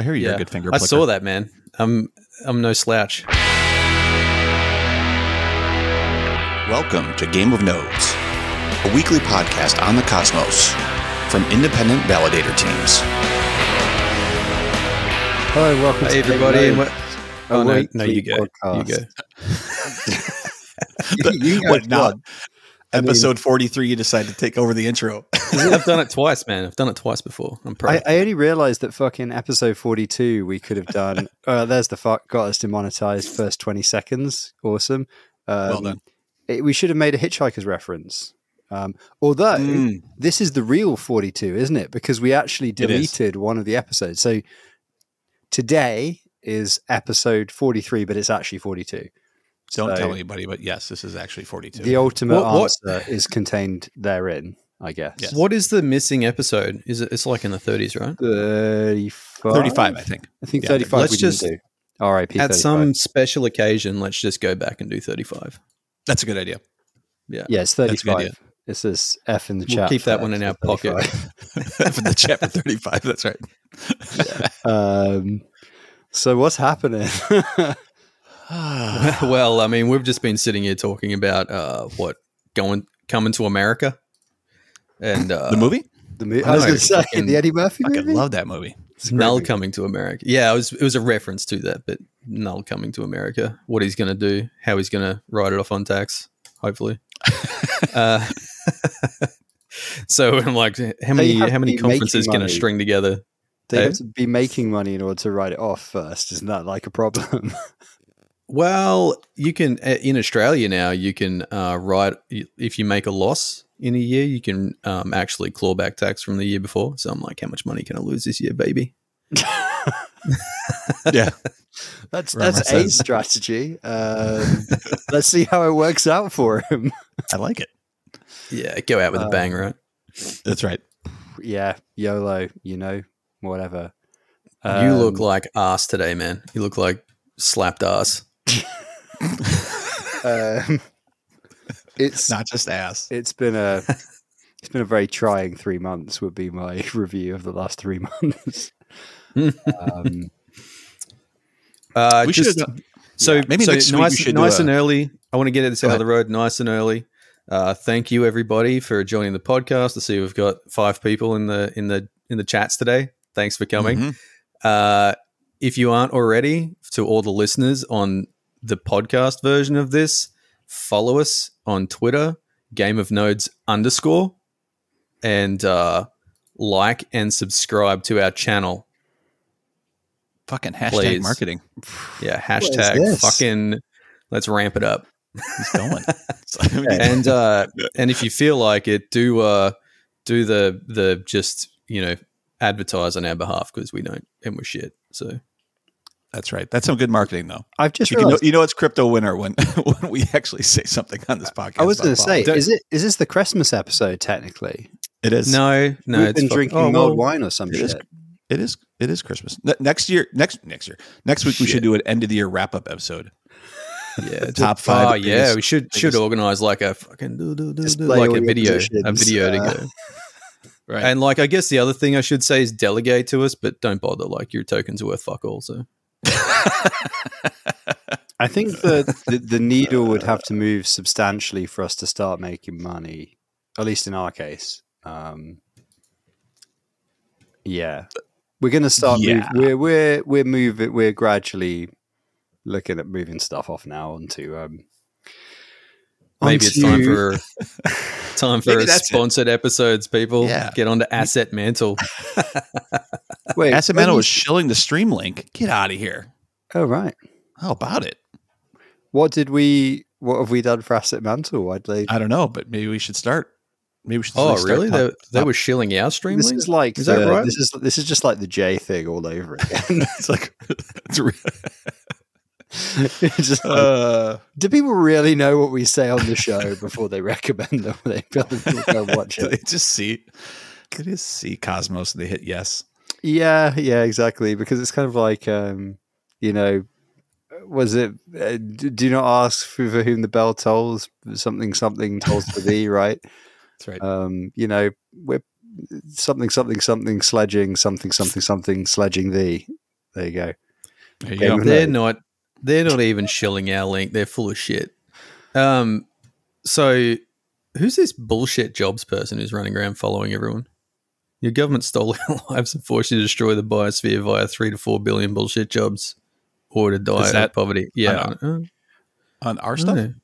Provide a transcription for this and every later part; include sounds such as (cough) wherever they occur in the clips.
I hear you're a good finger. I saw that, man. I'm I'm no slouch. Welcome to Game of Nodes, a weekly podcast on the cosmos from independent validator teams. Hi, welcome Hey to everybody. Game What- Oh no, no, you weekly go. You podcast. go. (laughs) (laughs) you go What now? God. I mean- Episode 43, you decide to take over the intro. (laughs) I've done it twice, man. I've done it twice before. I'm proud. I, I only realized that fucking episode 42 we could have done. (laughs) uh, there's the fuck got us demonetized first 20 seconds. Awesome. Um, Well done. it- we should have made a Hitchhiker's reference. Um, although Mm. this is the real 42, isn't it? Because we actually deleted one of the episodes. So today is episode 43, but it's actually 42. Don't So- tell anybody, but yes, this is actually 42. The ultimate What- what- answer is contained therein, I guess. Yes. What is the missing episode? Is it? It's like in the 30s, right? 35? 35, I think. I think Yeah, 35 let's we didn't just- do. RIP At 35. some special occasion, let's just go back and do 35. That's a good idea. Yeah. Yeah, it's That's a good 35. idea. It says F in the We'll chat. keep that one in our 35. (laughs) For the chat for 35, that's right. (laughs) um, so what's happening? (laughs) (sighs) well, I mean, we've just been sitting here talking about uh, what going coming to America, and uh, the movie? the mo- I I was know, going to say fucking- the Eddie Murphy I movie. love that movie. It's a great Null movie. coming to America. Yeah, it was it was a reference to that, but Null coming to America. What he's going to do, how he's going to write it off on tax, hopefully. (laughs) uh, (laughs) so I'm like, how many how many conferences can I string together? They Hey? have to be making money in order to write it off first. Isn't that like a problem? (laughs) Well, you can uh, in Australia now. You can uh, write if you make a loss in a year, you can um, actually claw back tax from the year before. So I'm like, how much money can I lose this year, baby? (laughs) (laughs) Yeah. that's Right, that's a son. strategy. Um, let's see how it works out for him. I like it. Yeah, go out with a Uh, bang, right? That's right. yeah, YOLO. You know, whatever. you look Um, like ass today, man. You look like slapped ass. Um, it's Not just ass. it's been a it's been a very trying three months. Would be my (laughs) review of the last three months. um, Uh, We just, should so yeah, maybe so next week we nice, should do nice a- and early. I want to get this Go out of the road nice and early. Uh, thank you everybody for joining the podcast. I see we've got five people in the in the in the chats today. Thanks for coming. Mhm. Uh, if you aren't already, to all the listeners on the podcast version of this, follow us on Twitter, Game of Nodes underscore, and uh, like and subscribe to our channel. Fucking hashtag Please. marketing. Yeah, hashtag fucking. Let's ramp it up. He's going. (laughs) (laughs) And uh, (laughs) and if you feel like it, do uh, do the the just you know advertise on our behalf because we don't and we're shit. So that's right. That's some good marketing, though. I've just You, know, you know it's crypto winner when (laughs) when we actually say something on this podcast. I was going to say, politics. is it is this the Christmas episode? Technically, it is. no, no, we've it's been fuck- drinking oh, mulled well, wine or some it is. shit. It is. It is Christmas Ne- next year. Next next year. Next week we should do an end of the year wrap up episode. Yeah, (laughs) The top five Oh yeah, biggest- we should should organize like a fucking do, do, do, do, like a your video, a video uh, to go. (laughs) Right. And like, I guess the other thing I should say is delegate to us, but don't bother. Like, your tokens are worth fuck all. So I think that (laughs) the, the needle would have to move substantially for us to start making money. At least in our case. Um, yeah, we're going to start. Yeah. Move, we're we're we're moving. We're gradually looking at moving stuff off now onto. Um, maybe it's time for (laughs) time for Maybe that's it. sponsored episodes. People, Yeah. get onto Asset Mantle. (laughs) wait. Asset when was shilling the stream link. Get out of here. Oh right. How about it? What did we? What have we done for Asset Mantle? Why'd they? I don't know, but maybe we should start. Maybe we should. Oh, start really? top- They, they top- were shilling our stream This link? is like Is that right? This is this is just like the J thing all over again. (laughs) it's like it's re- (laughs) It's just like, uh, do people really know what we say on the show before they recommend them? (laughs) They people go watch it. they just see they just see Cosmos and they hit yes. Yeah, yeah, exactly. Because it's kind of like, um, you know, was it? Uh, do not ask for, for whom the bell tolls. Something, something tolls for thee. (laughs) Right. That's right. Um, you know, we're something, something, something sledging, something, something, something sledging thee. There you go. There you go. They're not. They're not even shilling our link. They're full of shit. Um. So, who's this bullshit jobs person who's running around following everyone? Your government stole (laughs) our lives and forced you to destroy the biosphere via three to four billion bullshit jobs, or to die Is of poverty. Yeah. I Uh, On our stuff? know.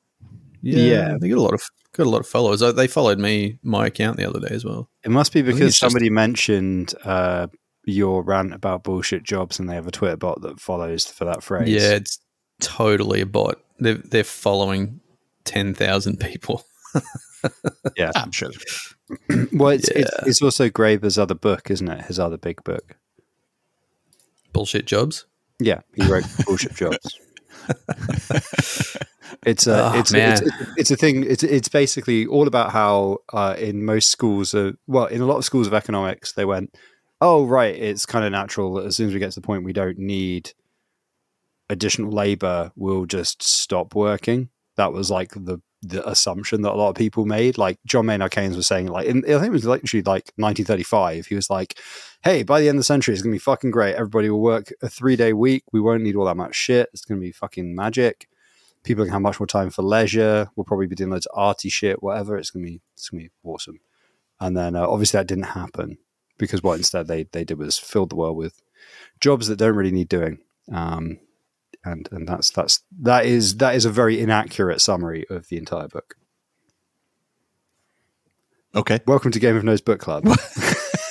Yeah, Yeah. they got a lot of got a lot of followers. Uh, They followed me my account the other day as well. It must be because it's just- somebody mentioned uh, your rant about bullshit jobs, and they have a Twitter bot that follows for that phrase. Yeah, it's totally a bot. They're they're following ten thousand people. (laughs) yeah. I'm sure. (laughs) Well, it's, it's Yeah. it's also Graeber's other book, isn't it? His other big book. Bullshit jobs. Yeah, he wrote bullshit (laughs) jobs. It's a Oh, it's, man. it's it's a thing. It's it's basically all about how uh, in most schools, uh, well, in a lot of schools of economics, they went, oh right, it's kind of natural that as soon as we get to the point we don't need additional labor, we'll just stop working. That was like the the assumption that a lot of people made. Like John Maynard Keynes was saying, like in, I think it was literally like 1935. He was like, "Hey, by the end of the century, it's gonna be fucking great. Everybody will work a three day week. We won't need all that much shit. It's gonna be fucking magic. People can have much more time for leisure. We'll probably be doing loads of arty shit, whatever. It's gonna be it's gonna be awesome." And then uh, obviously that didn't happen because what instead they they did was filled the world with jobs that don't really need doing. Um, and and that's that's that is that is a very inaccurate summary of the entire book. Okay. Welcome to Game of Nodes Book Club. Ready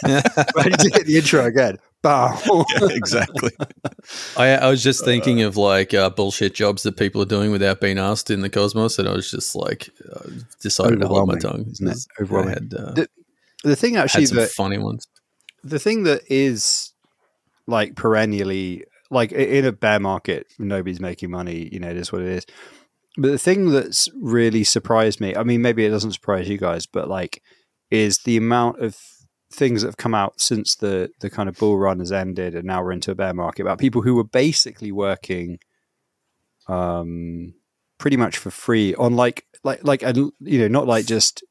to hit the intro again? Bow. Yeah, exactly. (laughs) I, I was just thinking of like uh, bullshit jobs that people are doing without being asked in the cosmos, and I was just like uh, decided to hold my tongue. isn't it? 'cause I Overwhelming. had, uh, The- the thing actually had some that funny ones. the thing that is like perennially like in a bear market nobody's making money you know it is what it is. But the thing that's really surprised me i mean maybe it doesn't surprise you guys but like is the amount of things that have come out since the the kind of bull run has ended and now we're into a bear market about people who were basically working um pretty much for free on like like like and you know not like just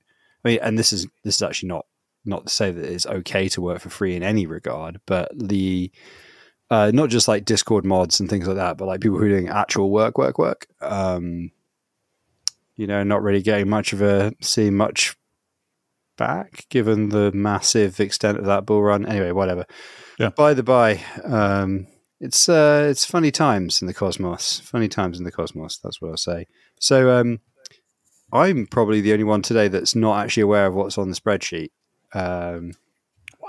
i mean and this is this is actually not not to say that it's okay to work for free in any regard, but the uh, not just like Discord mods and things like that, but like people who are doing actual work, work, work. Um, you know, not really getting much of a seeing much back given the massive extent of that bull run. Anyway, whatever. Yeah. By the by, um, it's uh, it's funny times in the cosmos. Funny times in the cosmos. That's what I'll say. So um, I'm probably the only one today that's not actually aware of what's on the spreadsheet. Um,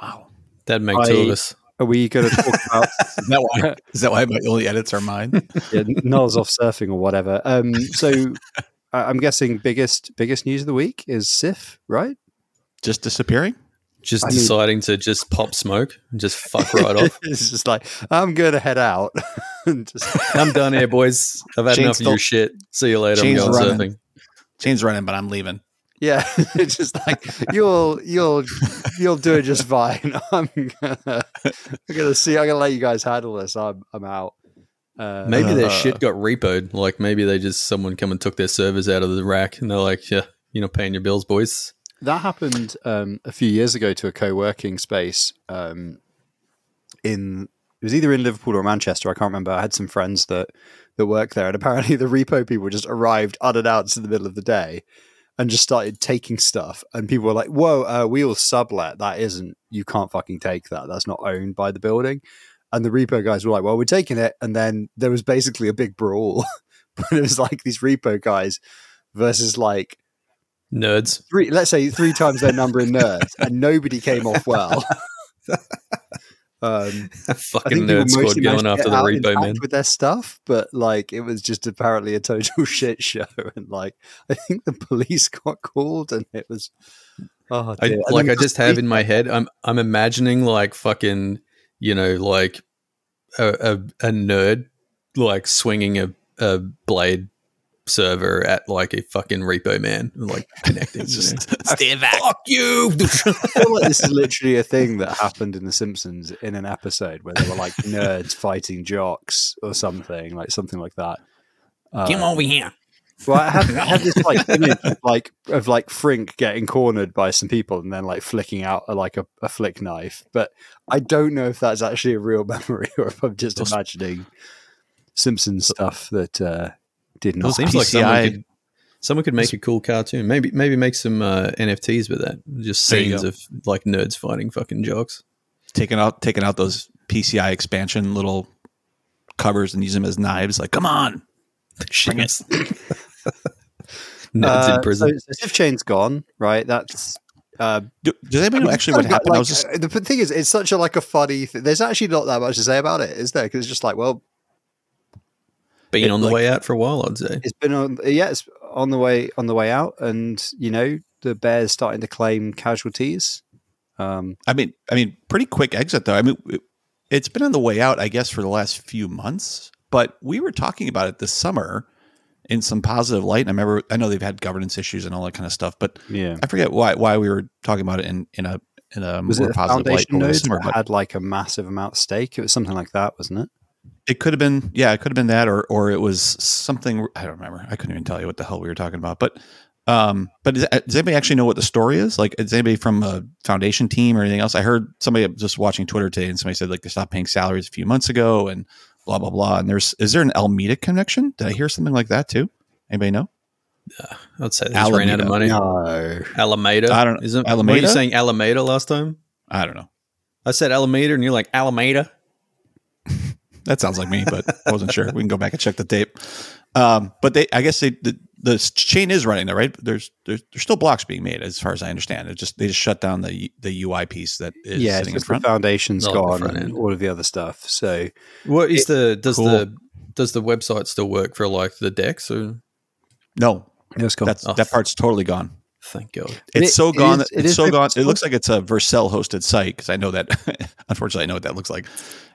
Wow. that makes make two of us. Are we going to talk about (laughs) Is that why? Is that why my only edits are mine? (laughs) yeah, Noel's off surfing or whatever? Um, so (laughs) I- I'm guessing biggest biggest news of the week is Sif, right? Just disappearing? Just I mean- deciding to just pop smoke and just fuck right off. it's just like I'm going to head out. just, I'm done here, boys. I've had Shane's enough of your shit. See you later. I'm going running. surfing. Chain's running, but I'm leaving. Yeah, (laughs) it's just like you'll you'll you'll do it just fine. (laughs) I'm gonna I'm gonna see. I'm gonna let you guys handle this. I'm I'm out. Uh, Maybe their Uh. shit got repoed. Like maybe they just someone come and took their servers out of the rack, and they're like, "Yeah, you're not paying your bills, boys." That happened um, a few years ago to a co-working space um, in it was either in Liverpool or Manchester. I can't remember. I had some friends that that worked there, and apparently (laughs) the repo people just arrived unannounced in the middle of the day and just started taking stuff. And people were like, "Whoa, uh, we all sublet. That isn't. You can't fucking take that. That's not owned by the building." And the repo guys were like, "Well, we're taking it." And then there was basically a big brawl, (laughs) but it was like these repo guys versus like Nerds. three, let's say three times their number in nerds, and nobody came off well. (laughs) um, (laughs) Fucking nerd squad going after the repo man. with their stuff, but like it was just apparently a total (laughs) shit show, and like I think the police got called, and it was. Oh, I, like I just have in my head. I'm I'm imagining like fucking you know like a a, a nerd like swinging a, a blade server at like a fucking repo man and like connecting. It's (laughs) you just (laughs) stand back. fuck you. (laughs) I feel like this is literally a thing that happened in The Simpsons in an episode where they were like nerds fighting jocks or something, like something like that. Uh, over here. Well, I have, I have this like image of like of like Frink getting cornered by some people and then like flicking out a, like a, a flick knife, but I don't know if that's actually a real memory or if I'm just imagining Simpsons stuff that uh, did not. Seems PCI like someone could, someone could make a cool cartoon. Maybe maybe make some uh, NFTs with that. Just scenes of like nerds fighting fucking jocks. taking out taking out those PCI expansion little covers and use them as knives. Like, come on, (laughs) bring it. (laughs) nerds Uh, in prison. So, so Sifchain's gone, right? That's uh, Do- Does anybody know actually what Like, happened? I was just uh, the thing is, it's such a like a funny. Th- There's actually not that much to say about it, is there? Because it's just like, well, Been it, on the like- way out for a while, I'd say. it's been on. Yeah, it's on the way on the way out, and you know the Bears starting to claim casualties. Um, I mean, I mean, pretty quick exit though. I mean, it- it's been on the way out, I guess, for the last few months. But we were talking about it this summer in some positive light. And I remember, I know they've had governance issues and all that kind of stuff, but yeah, I forget why why we were talking about it in in a in a was more it positive light foundation over the nodes summer. had like a massive amount of stake? It was something like that, wasn't it? It could have been, yeah, it could have been that, or or it was something. I don't remember. I couldn't even tell you what the hell we were talking about. But um, but does, does anybody actually know what the story is? Like, is anybody from a foundation team or anything else? I heard somebody just watching Twitter today, and somebody said like they stopped paying salaries a few months ago, and blah blah blah. And there's is there an Alameda connection? Did I hear something like that too? Anybody know? I'd say they just ran out of money. No, Alameda. I don't- Isn't, Were Alameda? you saying Alameda last time? I don't know. I said Alameda, and you're like Alameda. That sounds like me, but I wasn't sure. We can go back and check the tape. Um, but they, I guess they, the, the chain is running there, right? There's, there's there's still blocks being made, as far as I understand. It just they just shut down the the UI piece that is yeah, it's sitting in just the front. foundation's Not the gone front and all of the other stuff. So What is the does Cool. the does the website still work for like the decks? Or No, it's gone. that's Oh. that part's totally gone. Thank God. It's It- so gone. is- that it it's is so open gone. It looks like it's a Vercel hosted site because I know that. (laughs) unfortunately, I know what that looks like.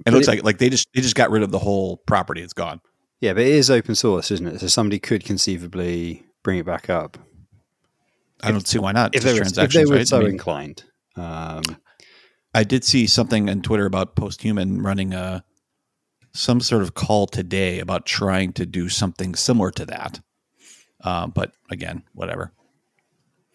It looks it- like like they just they just got rid of the whole property. It's gone. yeah, but it is open source, isn't it? So somebody could conceivably bring it back up I don't see why not. if Just they were, if they were right? so I mean, inclined. Um, I did see something on Twitter about Posthuman running a some sort of call today about trying to do something similar to that. Uh, but again, whatever.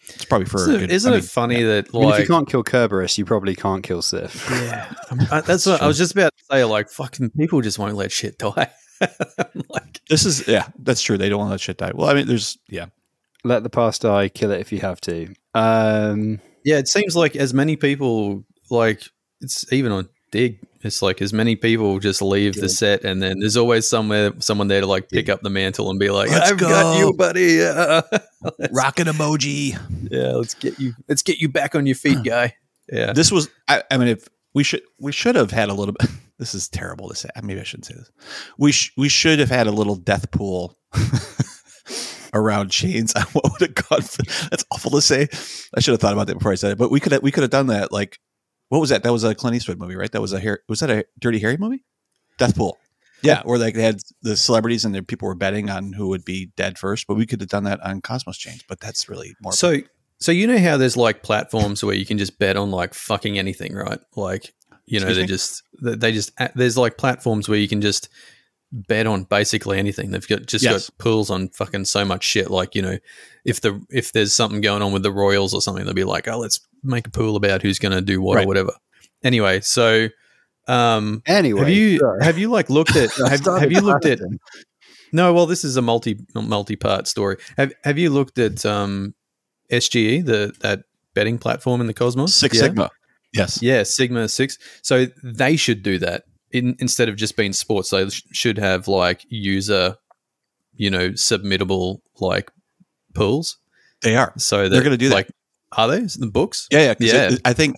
It's probably for. Isn't, a it, good- isn't I it mean, funny that I mean, if you can't kill Cerberus, you probably can't kill Sif. yeah, (laughs) I- that's what I was just about to say. Like fucking people just won't let shit die. (laughs) like This is yeah, that's true. They don't want to let shit die. Well, I mean, there's yeah, Let the past die, kill it if you have to. Um, yeah, it seems like as many people like it's even on It's like as many people just leave the set, and then there's always somewhere someone there to like pick up the mantle and be like, Let's "I've got you, buddy. (laughs) Yeah, rocket emoji. yeah, let's get you, let's get you back on your feet, (clears throat) guy." Yeah, This was. I, I mean, if we should, we should have had a little bit. (laughs) This is terrible to say. Maybe I shouldn't say this. We sh- we should have had a little death pool (laughs) around chains. I what would have gone? For, that's awful to say. I should have thought about that before I said it. But we could have, we could have done that. Like, what was that? That was a Clint Eastwood movie, right? That was a hair. Was that a Dirty Harry movie? Death pool. Yeah, where like they had the celebrities and the people were betting on who would be dead first. But we could have done that on Cosmos Chains. But that's really more. So, so you know how there's like platforms where you can just bet on like fucking anything, right? Like, you know, Excuse they me? just they just there's like platforms where you can just bet on basically anything. They've got just Yes. got pools on fucking so much shit. Like, you know, if the if there's something going on with the Royals or something, they'll be like, oh, let's make a pool about who's going to do what Right. or whatever. Anyway, so um, anyway, have you sure. have you like looked at (laughs) have, have you looked at no, well, this is a multi multi part story. Have Have you looked at um, SGE, the that betting platform in the Cosmos? Six yeah? Sigma. Yes. Yeah, Sigma Six. So they should do that in, instead of just being sports. They sh- should have like user, you know, submittable like pools. They are. So that, They're gonna do that. Like, are they the books? Yeah, yeah. Yeah. it- I think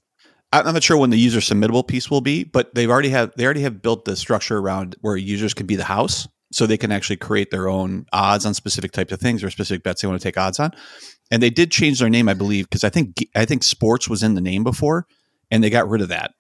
I'm not sure when the user submittable piece will be, but they've already have they already have built the structure around where users can be the house, so they can actually create their own odds on specific types of things or specific bets they want to take odds on. And they did change their name, I believe, because I think I think sports was in the name before, and they got rid of that.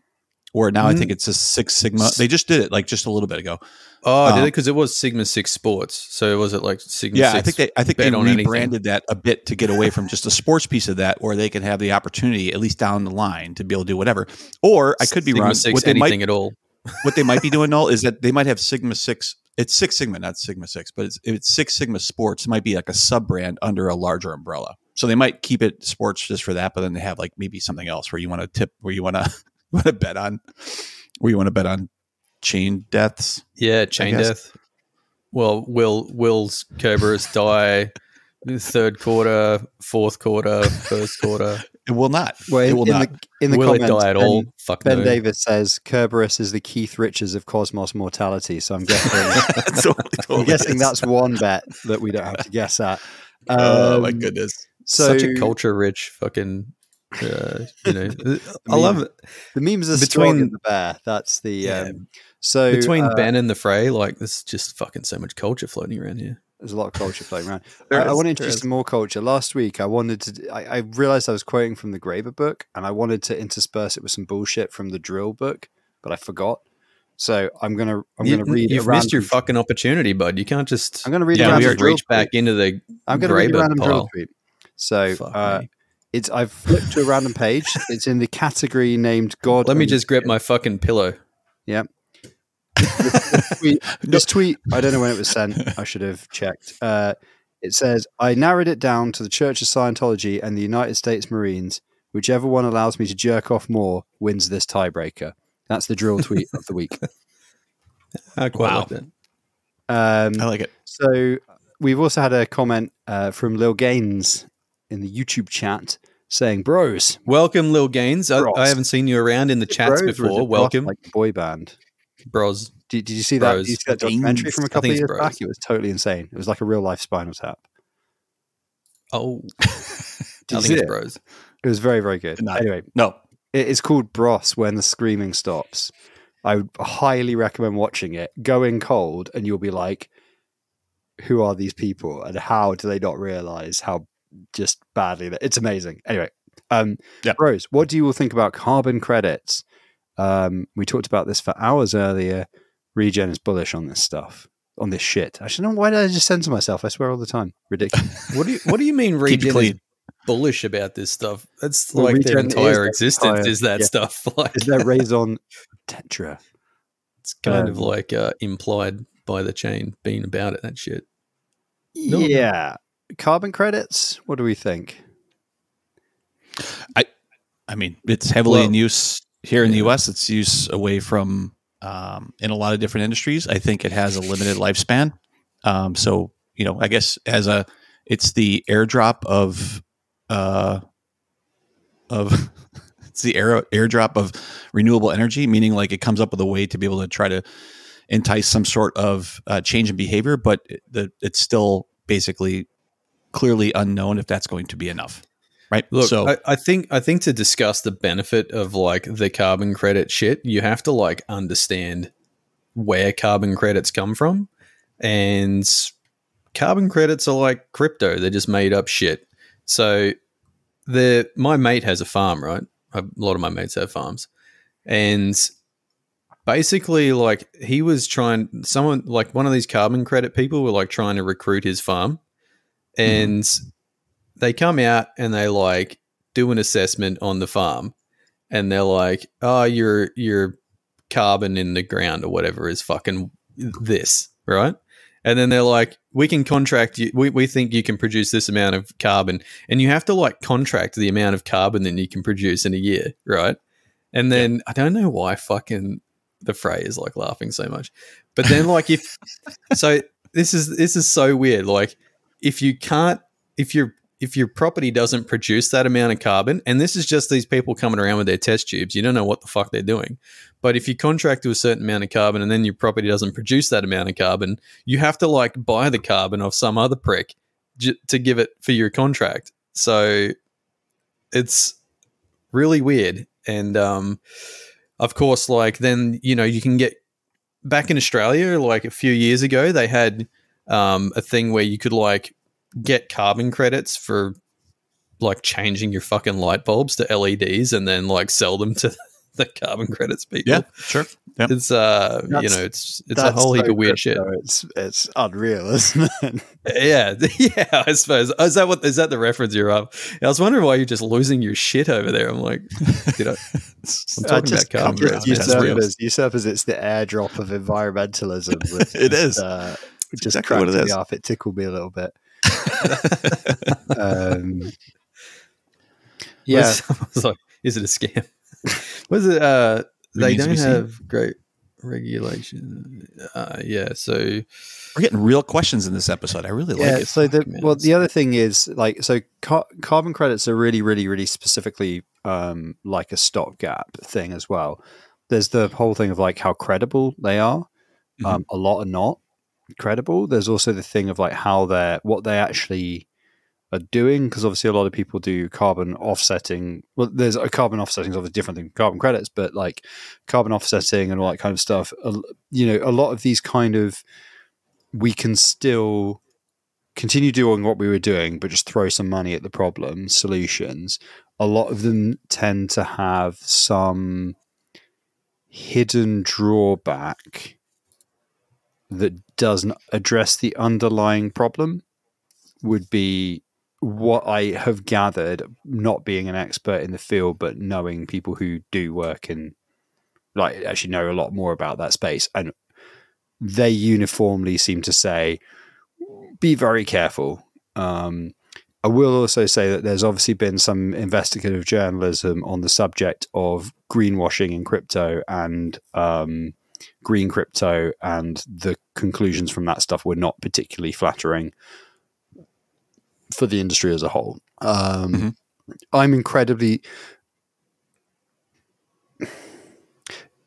Where now I Mm. think it's a Six Sigma. They just did it like just a little bit ago. Oh, did Um, it? Because it was Sigma Six Sports. So was it like Sigma? Yeah, 6 I think they I think they bet on anything? rebranded that a bit to get away from just a sports piece of that, where they can have the opportunity at least down the line to be able to do whatever. Or I could be Sigma wrong. Six What they anything might at all. (laughs) what they might be doing, all is that they might have Sigma Six it's Six Sigma, not Sigma Six, but it's it's Six Sigma Sports. It might be like a sub brand under a larger umbrella. So they might keep it sports just for that, but then they have like maybe something else where you want to tip, where you want to (laughs) (laughs) want to bet on, where you want to bet on chain deaths. Yeah, chain death. Well, will Will's Cobras die third quarter, fourth quarter, first quarter? (laughs) It will not. Well, it will in not. the in the will it comments, die at Ben, all? Fuck Ben no. Davis says Cerberus is the Keith Richards of Cosmos mortality. So I'm guessing (laughs) Totally- I'm guessing is. that's one bet that we don't have to guess at. oh my Um, goodness. So Such a culture rich fucking. Uh, you know, (laughs) I mean, love it The memes are Between- the bear. That's the Yeah. um, so between uh, Ben and the Frey. Like, there's just fucking so much culture floating around here. There's a lot of culture floating around. (laughs) I, I want to introduce some more culture. Last week, I wanted to. I, I realized I was quoting from the Graeber book, and I wanted to intersperse it with some bullshit from the dril book, but I forgot. So I'm gonna I'm you, gonna read. You've missed your fucking opportunity, bud. You can't just. I'm gonna read. Yeah, we reach back tweet. into the. I'm gonna read a random dril pile. tweet. So uh. It's I've flipped to a random page. (laughs) It's in the category named God. Let me just grip my fucking pillow. (laughs) tweet, this tweet, I don't know when it was sent. I should have checked. Uh, it says, I narrowed it down to the Church of Scientology and the United States Marines. Whichever one allows me to jerk off more wins this tiebreaker. That's the dril tweet of the week. (laughs) I quite Wow. like that. Um, I like it. so we've also had a comment uh, from Lil Gaines in the YouTube chat saying, Bros. Welcome, Lil Gaines. I, I haven't seen you around in the chats Bros, or is before. Bros Welcome, Like boy band. bros. Did, did you see that? Did you see that documentary from a couple of years Bros. back? It was totally insane. It was like a real life Spinal Tap. Oh, (laughs) Did I you think see it's it? bros. It was very, very good. No. Anyway, No, it is called Bros when the screaming stops. I would highly recommend watching it. Going cold, and you'll be like, "Who are these people, and how do they not realize how just badly that?" It's amazing. Anyway, um, Yeah. Rose, what do you all think about carbon credits? Um, we talked about this for hours earlier. Regen is bullish on this stuff, on this shit. I should know why did I just censor myself? I swear all the time. Ridiculous. (laughs) What do you What do you mean? Regen is bullish about this stuff. That's Well, like their Regen is entire their existence. entire- is that yeah. stuff? (laughs) Like is there raison tetra? it's kind of um, like uh, implied by the chain being about it. That shit. No. Yeah. Carbon credits. What do we think? I I mean it's heavily Well, in use here in the. U.S. It's use away from um, in a lot of different industries. I think it has a limited lifespan. Um, so you know, I guess as a it's the airdrop of uh, of (laughs) it's the air airdrop of renewable energy, meaning like it comes up with a way to be able to try to entice some sort of uh, change in behavior, but it- the, it's still basically clearly unknown if that's going to be enough. Right. Look, so I, I think I think to discuss the benefit of like the carbon credit shit, you have to like understand where carbon credits come from, and carbon credits are like crypto; they're just made up shit. So, the my mate has a farm, right? A lot of my mates have farms, and basically, like he was trying someone like one of these carbon credit people were like trying to recruit his farm, Mm-hmm. and they come out and they like do an assessment on the farm and they're like oh your your carbon in the ground or whatever is fucking this right? And then they're like we can contract you we, we think you can produce this amount of carbon and you have to like contract the amount of carbon that you can produce in a year right? And then i don't know why fucking the fray is like laughing so much but then like if (laughs) so this is this is so weird like if you can't if your if your property doesn't produce that amount of carbon and this is just these people coming around with their test tubes you don't know what the fuck they're doing. But if you contract to a certain amount of carbon and then your property doesn't produce that amount of carbon you have to like buy the carbon of some other prick j- to give it for your contract. So it's really weird. And um of course like then you know you can get back in australia like a few years ago they had um, a thing where you could like get carbon credits for like changing your fucking light bulbs to LEDs and then like sell them to (laughs) the carbon credits people. Yeah, sure. Yep. It's uh, you know, it's it's a That's whole heap so of weird shit. crypto, It's it's unreal, (laughs) isn't it? Yeah, (laughs) yeah. I suppose is that what is that the reference you're up? I was wondering why you're just losing your shit over there. I'm like, you know, I'm talking just about carbon come credits. down, Usurp That's man. real. as, it's the airdrop of environmentalism. which It is. Uh, which just exactly what it is. up. It tickled me a little bit. (laughs) Um, yeah, (laughs) I was like, is it a scam? (laughs) Was it? Uh, they don't be seen. have great regulation. Uh, yeah, so We're getting real questions in this episode. I really yeah. like it. So the Fuck, well, the other thing is like so car- carbon credits are really, really, really specifically um, like a stopgap thing as well. There's the whole thing of like how credible they are. Um, a lot are not credible. There's also the thing of like how they're what they actually are doing because obviously a lot of people do carbon offsetting. Well, there's a carbon offsetting is obviously different than carbon credits, but like carbon offsetting and all that kind of stuff. You know, a lot of these kind of we can still continue doing what we were doing, but just throw some money at the problem solutions. A lot of them tend to have some hidden drawback that doesn't address the underlying problem would be what I have gathered, not being an expert in the field, but knowing people who do work in, like, actually know a lot more about that space. And they uniformly seem to say, be very careful. Um, I will also say that there's obviously been some investigative journalism on the subject of greenwashing in crypto and um, green crypto, and the conclusions from that stuff were not particularly flattering for the industry as a whole. Um, Mhm. I'm incredibly.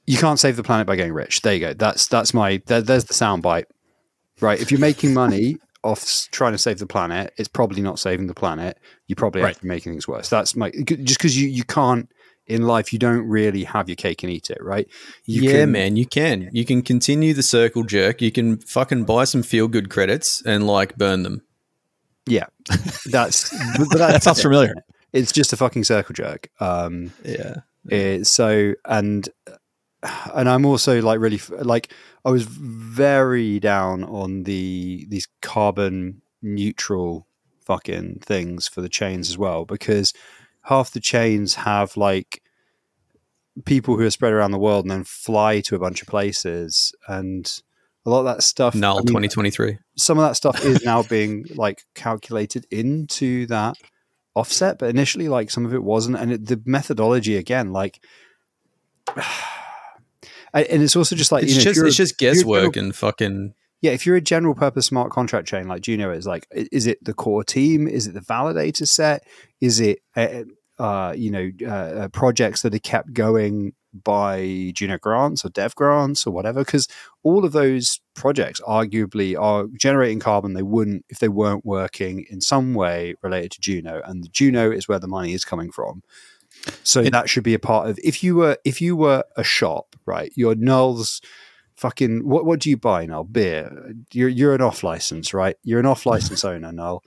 You can't save the planet by getting rich. There you go. That's that's my. There, there's the soundbite. Right. If you're making money (laughs) off trying to save the planet, it's probably not saving the planet. You probably Right. have to things worse. That's my just because you you can't in life you don't really have your cake and eat it. Right. You yeah, can- man, you can. You can continue the circle jerk. You can fucking buy some feel good credits and like burn them. Yeah. That's (laughs) (laughs) That sounds familiar. It's just a fucking circle jerk. Um, Yeah. Uh, so and and I'm also like really like I was very down on the these carbon neutral fucking things for the chains as well because half the chains have like people who are spread around the world and then fly to a bunch of places and a lot of that stuff Null I mean, 2023. some of that stuff is now (laughs) being like calculated into that offset but initially like some of it wasn't and it, the methodology again like (sighs) and it's also just like It's you know, just it's a- just if you're a guesswork general- and fucking yeah if you're a general purpose smart contract chain like Juno is like is it the core team is it the validator set is it uh, uh, you know uh, uh, projects that are kept going by Juno grants or dev grants or whatever because all of those projects arguably are generating carbon they wouldn't if they weren't working in some way related to Juno and Juno is where the money is coming from. So It- that should be a part of if you were if you were a shop right your nulls fucking what what do you buy now? beer. You're you're an off license right? You're an off license (laughs) owner Null.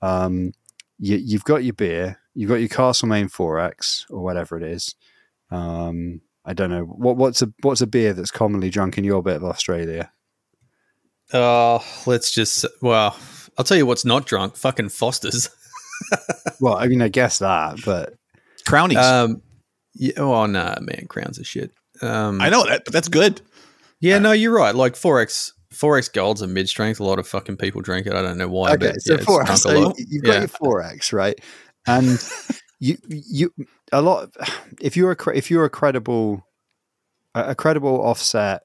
Um you, you've got your beer you've got your Castlemaine 4x or whatever it is um I don't know what what's a what's a beer that's commonly drunk in your bit of Australia Oh, let's just well, I'll tell you what's not drunk. Fucking Foster's. (laughs) well I mean I guess that but Crownies. Um, yeah, oh no, man, crowns are shit. Um, I know that, but that's good. Yeah, no, you're right. Like 4x, 4x gold's a mid strength. A lot of fucking people drink it. I don't know why. okay but so yeah, it's four drunk a so you've got Yeah. your 4x right and (laughs) you you a lot of, if you're a if you're a credible a credible offset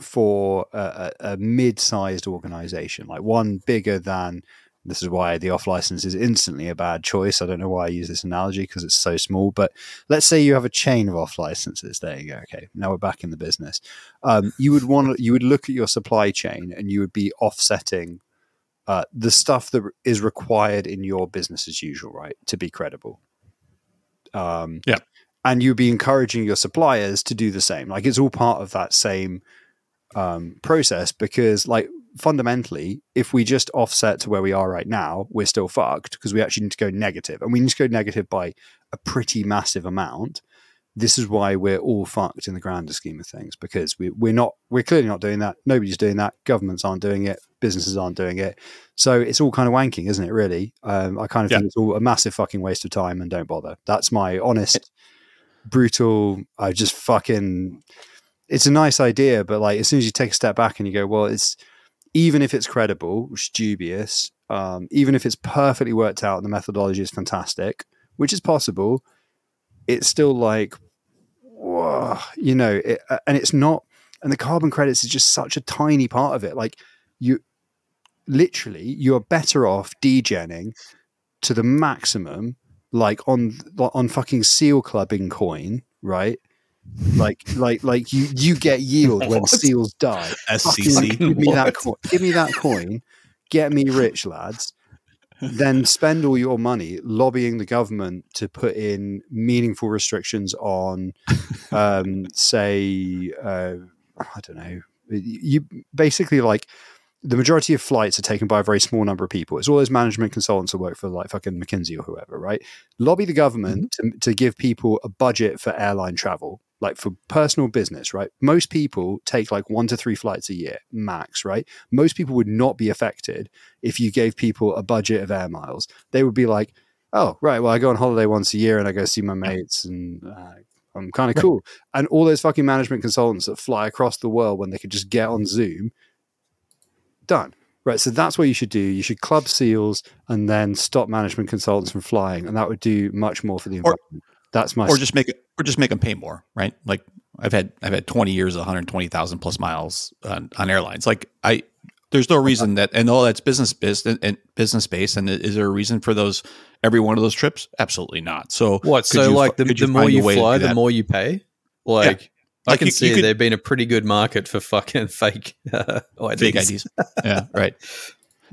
for a, a, a mid-sized organization like one bigger than this is why the off license is instantly a bad choice. I don't know why i use this analogy because it's so small but let's say you have a chain of off licenses. There you go. Okay. Now we're back in the business. Um, you would want you would look at your supply chain and you would be offsetting uh, the stuff that is required in your business as usual, right, to be credible. Um, Yeah. and you'd be encouraging your suppliers to do the same. Like it's all part of that same um, process because, like, fundamentally, if we just offset to where we are right now, we're still fucked because we actually need to go negative, and we need to go negative by a pretty massive amount. This is why we're all fucked in the grander scheme of things because we, we're not we're clearly not doing that. Nobody's doing that. Governments aren't doing it. Businesses aren't doing it. So it's all kind of wanking isn't it really? Um, i kind of Yeah. think it's all a massive fucking waste of time and don't bother. That's my honest brutal i just fucking it's a nice idea but like as soon as you take a step back and you go well it's even if it's credible which is dubious um, even if it's perfectly worked out and the methodology is fantastic which is possible it's still like whoa, you know, it, uh, and it's not, and the carbon credits is just such a tiny part of it. Like you, literally, you are better off degenning to the maximum, like on on fucking seal clubbing coin, right? Like, like, like you you get yield when seals die. Fucking SCC. give me that coin. Give me that coin. Get me rich, lads. Then spend all your money lobbying the government to put in meaningful restrictions on, (laughs) um, say, uh, I don't know. You basically like the majority of flights are taken by a very small number of people. It's all those management consultants who work for like fucking McKinsey or whoever, right? Lobby the government to, to give people a budget for airline travel, like for personal business, right? Most people take like one to three flights a year, max, right? Most people would not be affected if you gave people a budget of air miles. They would be like, oh, right, well, I go on holiday once a year and I go see my mates and uh, I'm kind of cool. And all those fucking management consultants that fly across the world when they could just get on Zoom, done. Right, so that's what you should do. You should club seals and then stop management consultants from flying, and that would do much more for the Or- environment. That's my or just make it or just make them pay more right like i've had i've had 20 years of 120000 plus miles on, on airlines like i there's no reason that and all that's business based and, and business based and is there a reason for those every one of those trips absolutely not so What? So, you- like, the, the more you fly, the more you pay? Like, I Like, can you- see you could- there being a pretty good market for fucking (laughs) fake uh, IDs. fake IDs. yeah, right.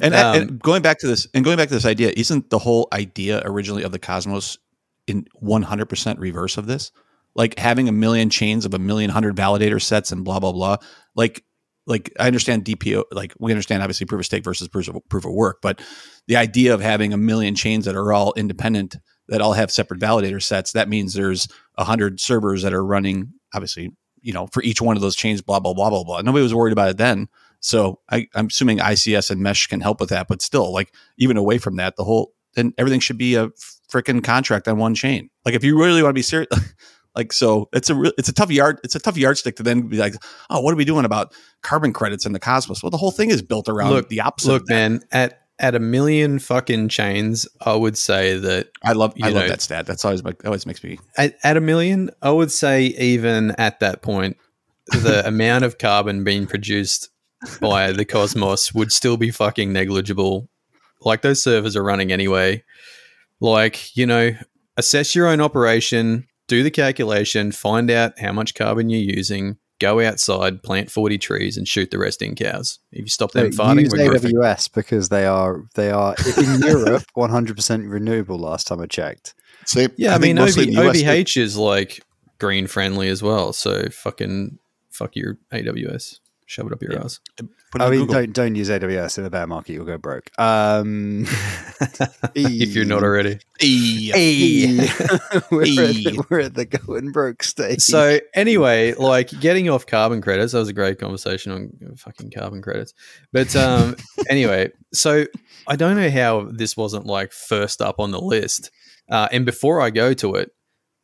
And, (laughs) Um, and going back to this, and going back to this idea, isn't the whole idea originally of the Cosmos in 100% reverse of this? Like having a million chains of a million hundred validator sets and blah blah blah. Like, like I understand DPO. Like we understand obviously proof of stake versus proof of, proof of work, but the idea of having a million chains that are all independent that all have separate validator sets that means there's a hundred servers that are running obviously you know for each one of those chains blah blah blah blah blah nobody was worried about it then so I, I'm assuming ICS and Mesh can help with that, but still, like even away from that, the whole then everything should be a freaking contract on one chain. Like if you really want to be serious, (laughs) like so, it's a real, it's a tough yard, it's a tough yardstick to then be like, oh, what are we doing about carbon credits in the cosmos? Well, the whole thing is built around Look- the opposite. Look, man, at at a million fucking chains, I would say that I love I you love that stat. That's always that always makes me at, at a million, I would say even at that point, the (laughs) amount of carbon being produced by the Cosmos would still be fucking negligible. Like those servers are running anyway. Like, you know, assess your own operation, do the calculation, find out how much carbon you're using, go outside, plant 40 trees, and shoot the rest in cows. If you stop them So farting, use we're. AWS because they are they are in Europe (laughs) 100% renewable. Last time I checked. say. Yeah, I, think mean, OV, mostly in the US, OVH is like green friendly as well. So fucking fuck your AWS. Shove it up your Yeah. ass. put it I mean, Google. don't don't use AWS in a bear market. You'll go broke. Um, (laughs) if you're not already. Hey. (laughs) we're, Hey. at the, we're at the going broke stage. So anyway, like getting off carbon credits, that was a great conversation on fucking carbon credits. But um, (laughs) anyway, so I don't know how this wasn't like first up on the list. Uh, and before I go to it,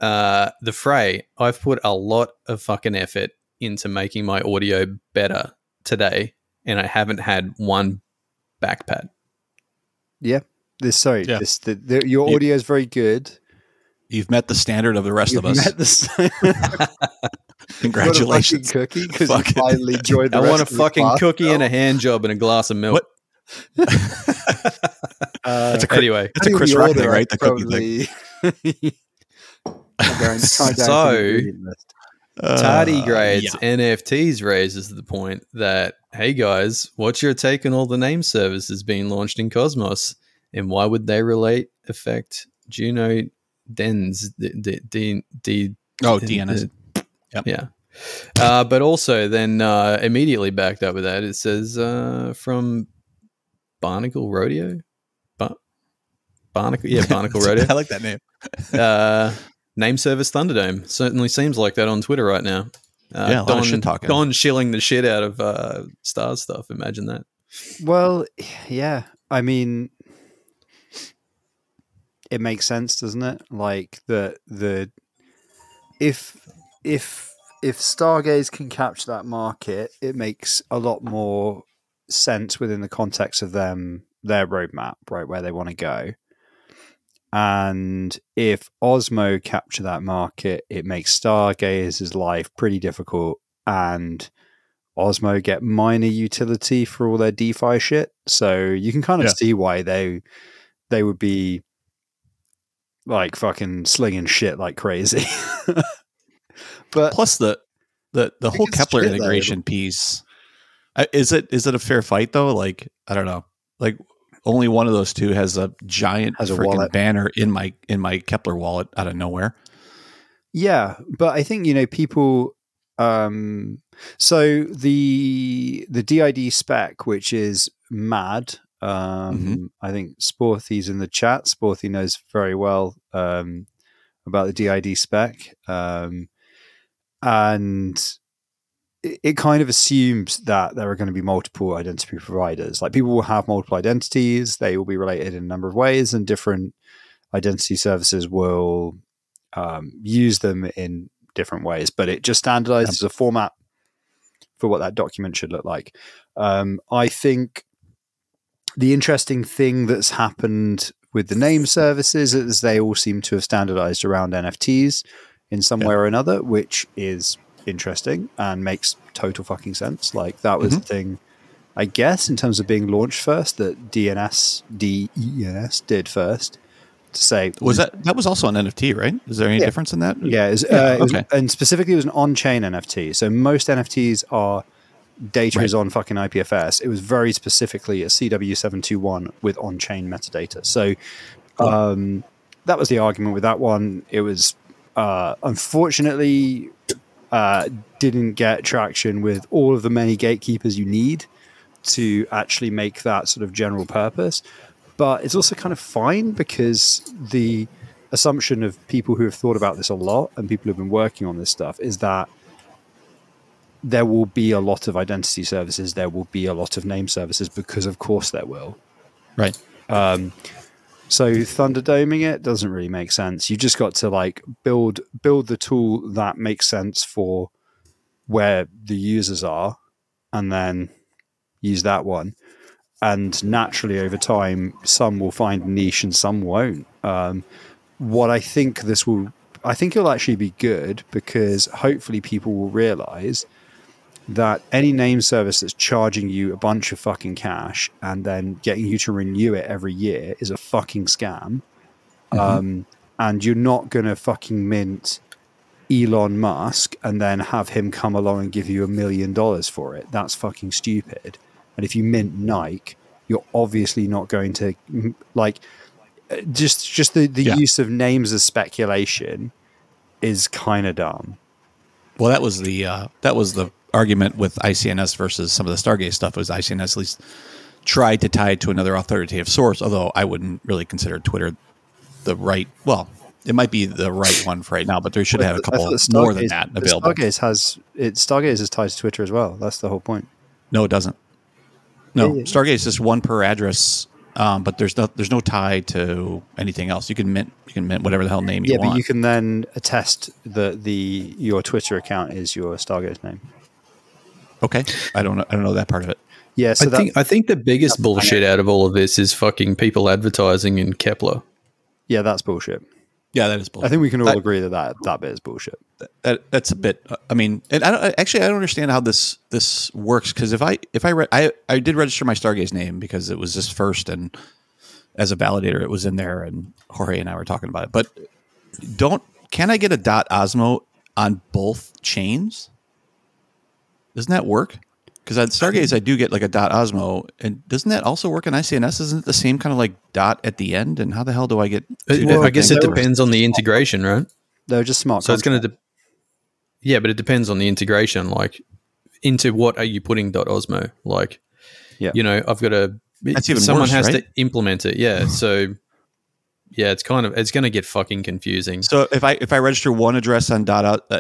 uh, the fray, I've put a lot of fucking effort into making my audio better today, and I haven't had one backpat. this sorry, Yeah. this the, the, your You- audio is very good. You've met the standard of the rest You've of us. met the (laughs) Congratulations. cookie because you Fucking- finally joined. The I rest want a fucking class. cookie and a hand job and a glass of milk. What? (laughs) Uh, That's a Chris- Anyway, That's a Chris Rock thing, right? The cookie thing. probably- I'm going- I'm going So- down to the ingredient list. Uh, yeah. NFTs raises the point that, hey guys, what's your take on all the name services being launched in Cosmos? And why would they relate, affect Juno Dens? D, d, d, d, Oh, DNS. Yep. Yeah. Uh, but also, then uh, immediately backed up with that, it says uh, from Barnacle Rodeo? Bar- Barnacle, yeah, Barnacle (laughs) Rodeo I like that name. Name service Thunderdome certainly seems like that on Twitter right now. Uh, Yeah, a lot of Don, shit talking. Don shilling the shit out of uh, Stars stuff. Imagine that. Well, yeah. I mean, it makes sense, doesn't it? Like the the if if if Stargaze can capture that market, it makes a lot more sense within the context of them their roadmap, right where they want to go. And if Osmo capture that market, it makes Stargaze's life pretty difficult and Osmo get minor utility for all their DeFi shit. So you can kind of Yeah. see why they they would be like fucking slinging shit like crazy. (laughs) but Plus the the the whole Keplr shit, though. integration piece. Uh, is it is it a fair fight though? Like I don't know. Like only one of those two has a giant Has a banner in my in my Keplr wallet out of nowhere. Yeah, but I think you know people. Um, so the the DID spec, which is mad. Um, I think Sporthy's in the chat. Sporthy knows very well um, about the DID spec, um, and it, it kind of assumes that there are going to be multiple identity providers. Like people will have multiple identities; they will be related in a number of ways, and different identity services will um, use them in different ways, but it just standardizes a format for what that document should look like. Um, I think the interesting thing that's happened with the name services is they all seem to have standardized around NFTs in some Yeah. way or another, which is interesting and makes total fucking sense. Like that was the thing, I guess, in terms of being launched first, that DNS, DENS did first to say Was that that was also an NFT, right? Is there any Yeah. difference in that? yeah, was, Yeah, uh, it was- okay. and specifically, it was an on-chain NFT. So most NFTs are data Right. is on fucking IPFS. It was very specifically a CW721 with on-chain metadata. So um, that was the argument with that one. It was uh, unfortunately uh, didn't get traction with all of the many gatekeepers you need to actually make that sort of general purpose. But it's also kind of fine because the assumption of people who have thought about this a lot and people who've been working on this stuff is that there will be a lot of identity services, there will be a lot of name services because, of course, there will. Right. So thunderdoming it doesn't really make sense. You just got to like build build the tool that makes sense for where the users are, and then use that one. And naturally, over time, some will find a niche and some won't. Um, what I think this will, I think it'll actually be good because hopefully people will realize that any name service that's charging you a bunch of fucking cash and then getting you to renew it every year is a fucking scam. Um, and you're not going to fucking mint Elon Musk and then have him come along and give you a million dollars for it. That's fucking stupid. And if you mint Nike, you're obviously not going to like uh, just just the, the Yeah. use of names as speculation is kind of dumb. Well, that was the uh, that was the argument with ICNS versus some of the Stargaze stuff. Was ICNS at least tried to tie it to another authoritative source? Although I wouldn't really consider Twitter the right. Well, it might be the right one for right now, but they should have a couple more than that available. Stargaze has it. Stargaze is tied to Twitter as well. That's the whole point. No, it doesn't. No, Yeah, yeah. Stargaze is just one per address, um, but there's no there's no tie to anything else. You can mint you can mint whatever the hell name you want. yeah, but you can then attest that the your Twitter account is your Stargaze name. Okay, I don't know. I don't know that part of it. Yeah, so I that, think I think the biggest bullshit out of all of this is fucking people advertising in Keplr. yeah, that's bullshit. Yeah, that is bullshit. I think we can all That- agree that that, that bit is bullshit. that, that's a bit. uh, I mean, and I don't actually I don't understand how this this works because if I if I re- I I did register my Stargaze name because it was this first and as a validator it was in there and Jorge and I were talking about it. But don't can I get a dot Osmo on both chains? Doesn't that work? Because on Stargaze I do get like a dot Osmo, and doesn't that also work in ICNS? Isn't it the same kind of like dot at the end? And how the hell do I get? Well, I different guess it depends on the integration, right? They're just smart. So it's going to, de- yeah, but it depends on the integration. Like, into what are you putting dot .osmo? Like, Yeah. you know, I've got to. That's even someone worse, has right? to implement it. Yeah, so yeah, it's kind of it's going to get fucking confusing. So if I if I register one address on dot uh,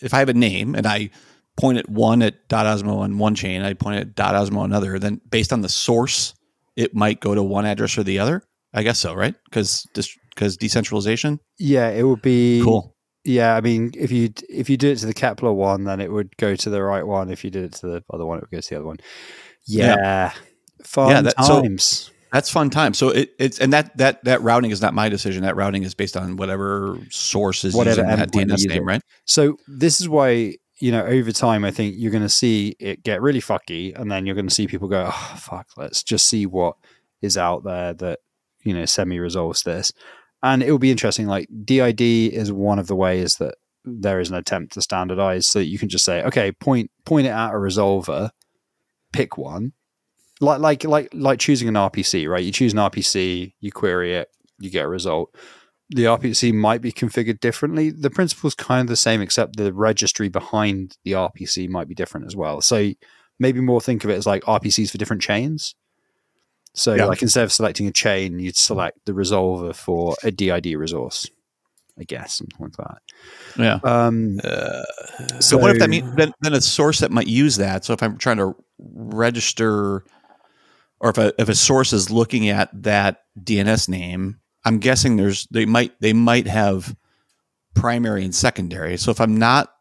if I have a name and I point at one at dot Osmo on one chain, I point at dot Osmo on another, then based on the source, it might go to one address or the other. I guess so, right? Because because decentralization. Yeah, it would be Cool. Yeah, I mean, if you if you did it to the Keplr one, then it would go to the right one. If you did it to the other one, it would go to the other one. Yeah, fun Yeah, that- so- times. That's fun time. So it, it's and that that that routing is not my decision. That routing is based on whatever source is Whatever using that DNS name, right? So this is why you know over time, I think you're going to see it get really fucky, and then you're going to see people go, "Oh fuck, let's just see what is out there that you know semi resolves this." And it will be interesting. Like DID is one of the ways that there is an attempt to standardize, so that you can just say, "Okay, point point it at a resolver, pick one." Like like like like choosing an RPC, right? You choose an RPC, you query it, you get a result the RPC might be configured differently. The principle is kind of the same, except the registry behind the RPC might be different as well. So maybe more think of it as like RPCs for different chains. So Yeah. like instead of selecting a chain, you'd select the resolver for a DID resource. I guess something like that. Yeah. Um, Uh, So, what if that means then, then a source that might use that? So if I'm trying to register, or if a if a source is looking at that DNS name, I'm guessing there's they might they might have primary and secondary. So if I'm not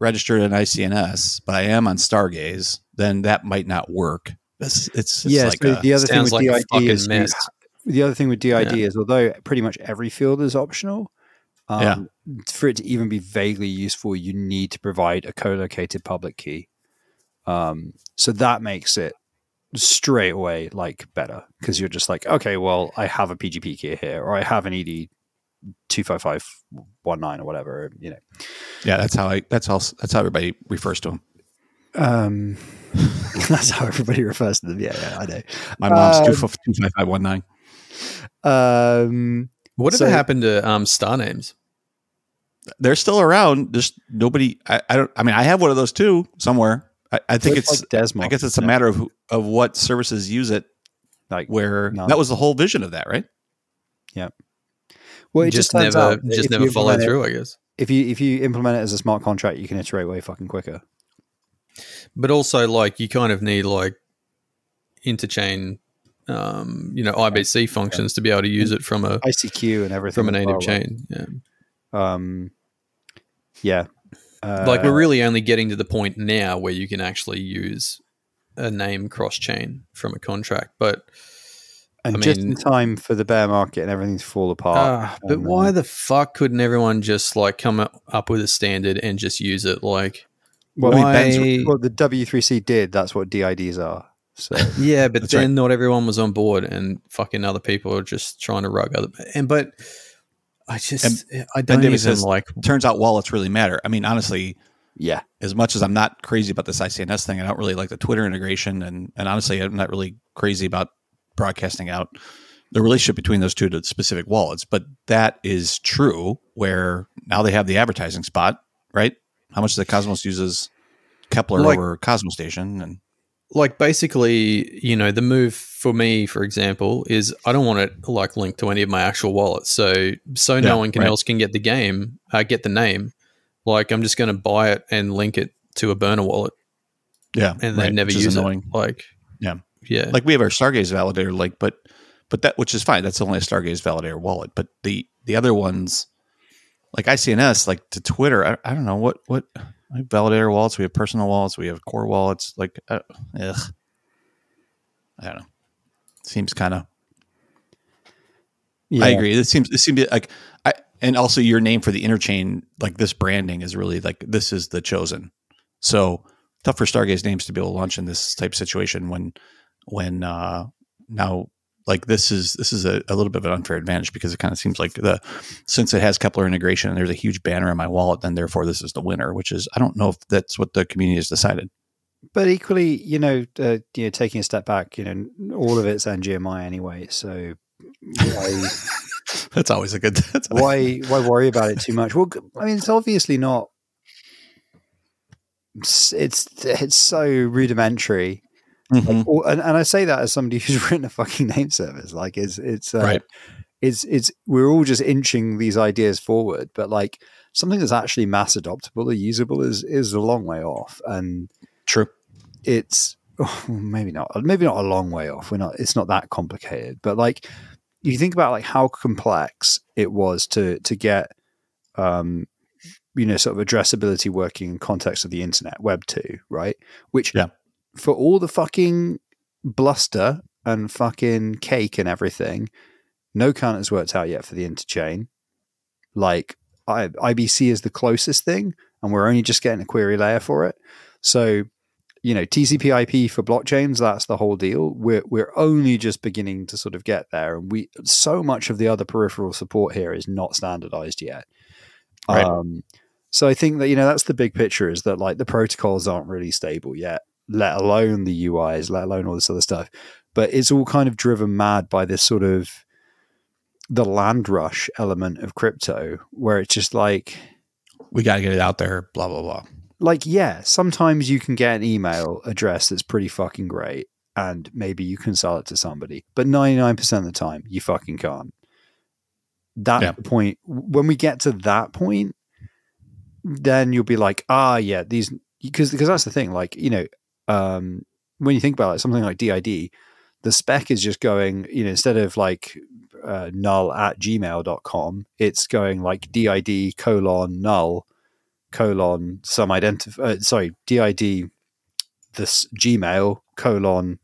registered in ICNS, but I am on Stargaze, then that might not work. It's it's, it's yeah. like so a- the other thing with like DID is mess. the other thing with DID Yeah. is although pretty much every field is optional, um, for it to even be vaguely useful, you need to provide a co-located public key. Um, so that makes it straight away like better because you're just like, okay, well, I have a PGP key here, or I have an ED two five five one nine or whatever. You know, yeah. That's how I that's how that's how everybody refers to them. um, (laughs) that's how everybody refers to them. Yeah, yeah I know. My mom's Um, two two five five one nine. Um, whatever so- happened to um, star names? They're still around. Just nobody. I, I don't. I mean, I have one of those too somewhere. I, I think it's it's like Desmos. I guess it's a matter of who, of what services use it. Like, Where no. that was the whole vision of that, right? Yeah. Well, it just, just, never, just never you followed it- through. I guess. if you if you implement it as a smart contract, you can iterate way fucking quicker. but also like you kind of need like interchain um you know ibc functions to be able to use it from a ICQ and everything from a native well, chain yeah um, yeah, uh, like we're really only getting to the point now where you can actually use a name cross chain from a contract but and I just in mean- time for the bear market and everything to fall apart. ah, but and, why the fuck couldn't everyone just like come up- with a standard and just use it like well, I mean, why well, the W3C did. That's what DIDs are. So (laughs) Yeah, but then right. not everyone was on board, and fucking other people are just trying to rug other. And but I just eh, I don't even says- like. Turns out wallets really matter. I mean, honestly, yeah, as much as I'm not crazy about this ICNS thing, I don't really like the Twitter integration, and and honestly, I'm not really crazy about broadcasting out the relationship between those two to specific wallets. But that is true. Where now they have the advertising spot, right? How much the Cosmos uses Keplr Like- over Cosmostation, and Like basically, you know, the move for me, for example, is I don't want it like linked to any of my actual wallets. So so Yeah, no one can right. else can get the game, uh, get the name. Like I'm just going to buy it and link it to a burner wallet, yeah, and right, never which use annoying. it. Like Yeah. yeah, like we have our Stargaze validator link, but but that which is fine. That's only a Stargaze validator wallet. But the the other ones, like ICNS, like to Twitter, I, I don't know what what we have validator wallets. We have personal wallets. We have core wallets. Like, uh, ugh. I don't know. Seems kind of. yeah. I agree. This seems it seems like I and also your name for the interchain, like this branding is really like this is the chosen. So tough for Stargaze names to be able to launch in this type of situation when when uh now like this is this is a, a little bit of an unfair advantage because it kind of seems like the since it has Keplr integration and there's a huge banner in my wallet, then therefore this is the winner, which is I don't know if that's what the community has decided. But equally, you know, uh, you know, taking a step back, you know, all of it's NGMI anyway. So why (laughs) That's always a good. That's why why worry about it too much? Well, I mean, it's obviously not. It's it's, it's so rudimentary, Mhm. Or- and, and I say that as somebody (laughs) who's written a fucking name service. Like, it's it's uh, Right. it's it's we're all just inching these ideas forward, but like something that's actually mass adoptable or usable is is a long way off, and True. it's (sighs) oh, maybe not maybe not a long way off. We're not. It's not that complicated, but like you think about like how complex it was to to get um you know sort of addressability working in context of the internet web 2 right which Yeah. For all the fucking bluster and fucking cake and everything no count has worked out yet for the interchain. Like I, ibc is the closest thing and we're only just getting a query layer for it. So you know tcp ip for blockchains that's the whole deal. We're we're only just beginning to sort of get there and we so much of the other peripheral support here is not standardized yet. Right. um so i think that you know that's the big picture is that like the protocols aren't really stable yet let alone the uis let alone all this other stuff but it's all kind of driven mad by this sort of the land rush element of crypto where it's just like We got to get it out there. Blah blah blah. like yeah sometimes you can get an email address that's pretty fucking great and maybe you can sell it to somebody but 99% of the time you fucking can't that Yeah. point when we get to that point then you'll be like ah yeah these because because that's the thing like you know um when you think about it something like did the spec is just going you know instead of like uh, null at gmail.com it's going like did colon null colon some identif uh, sorry did this gmail colon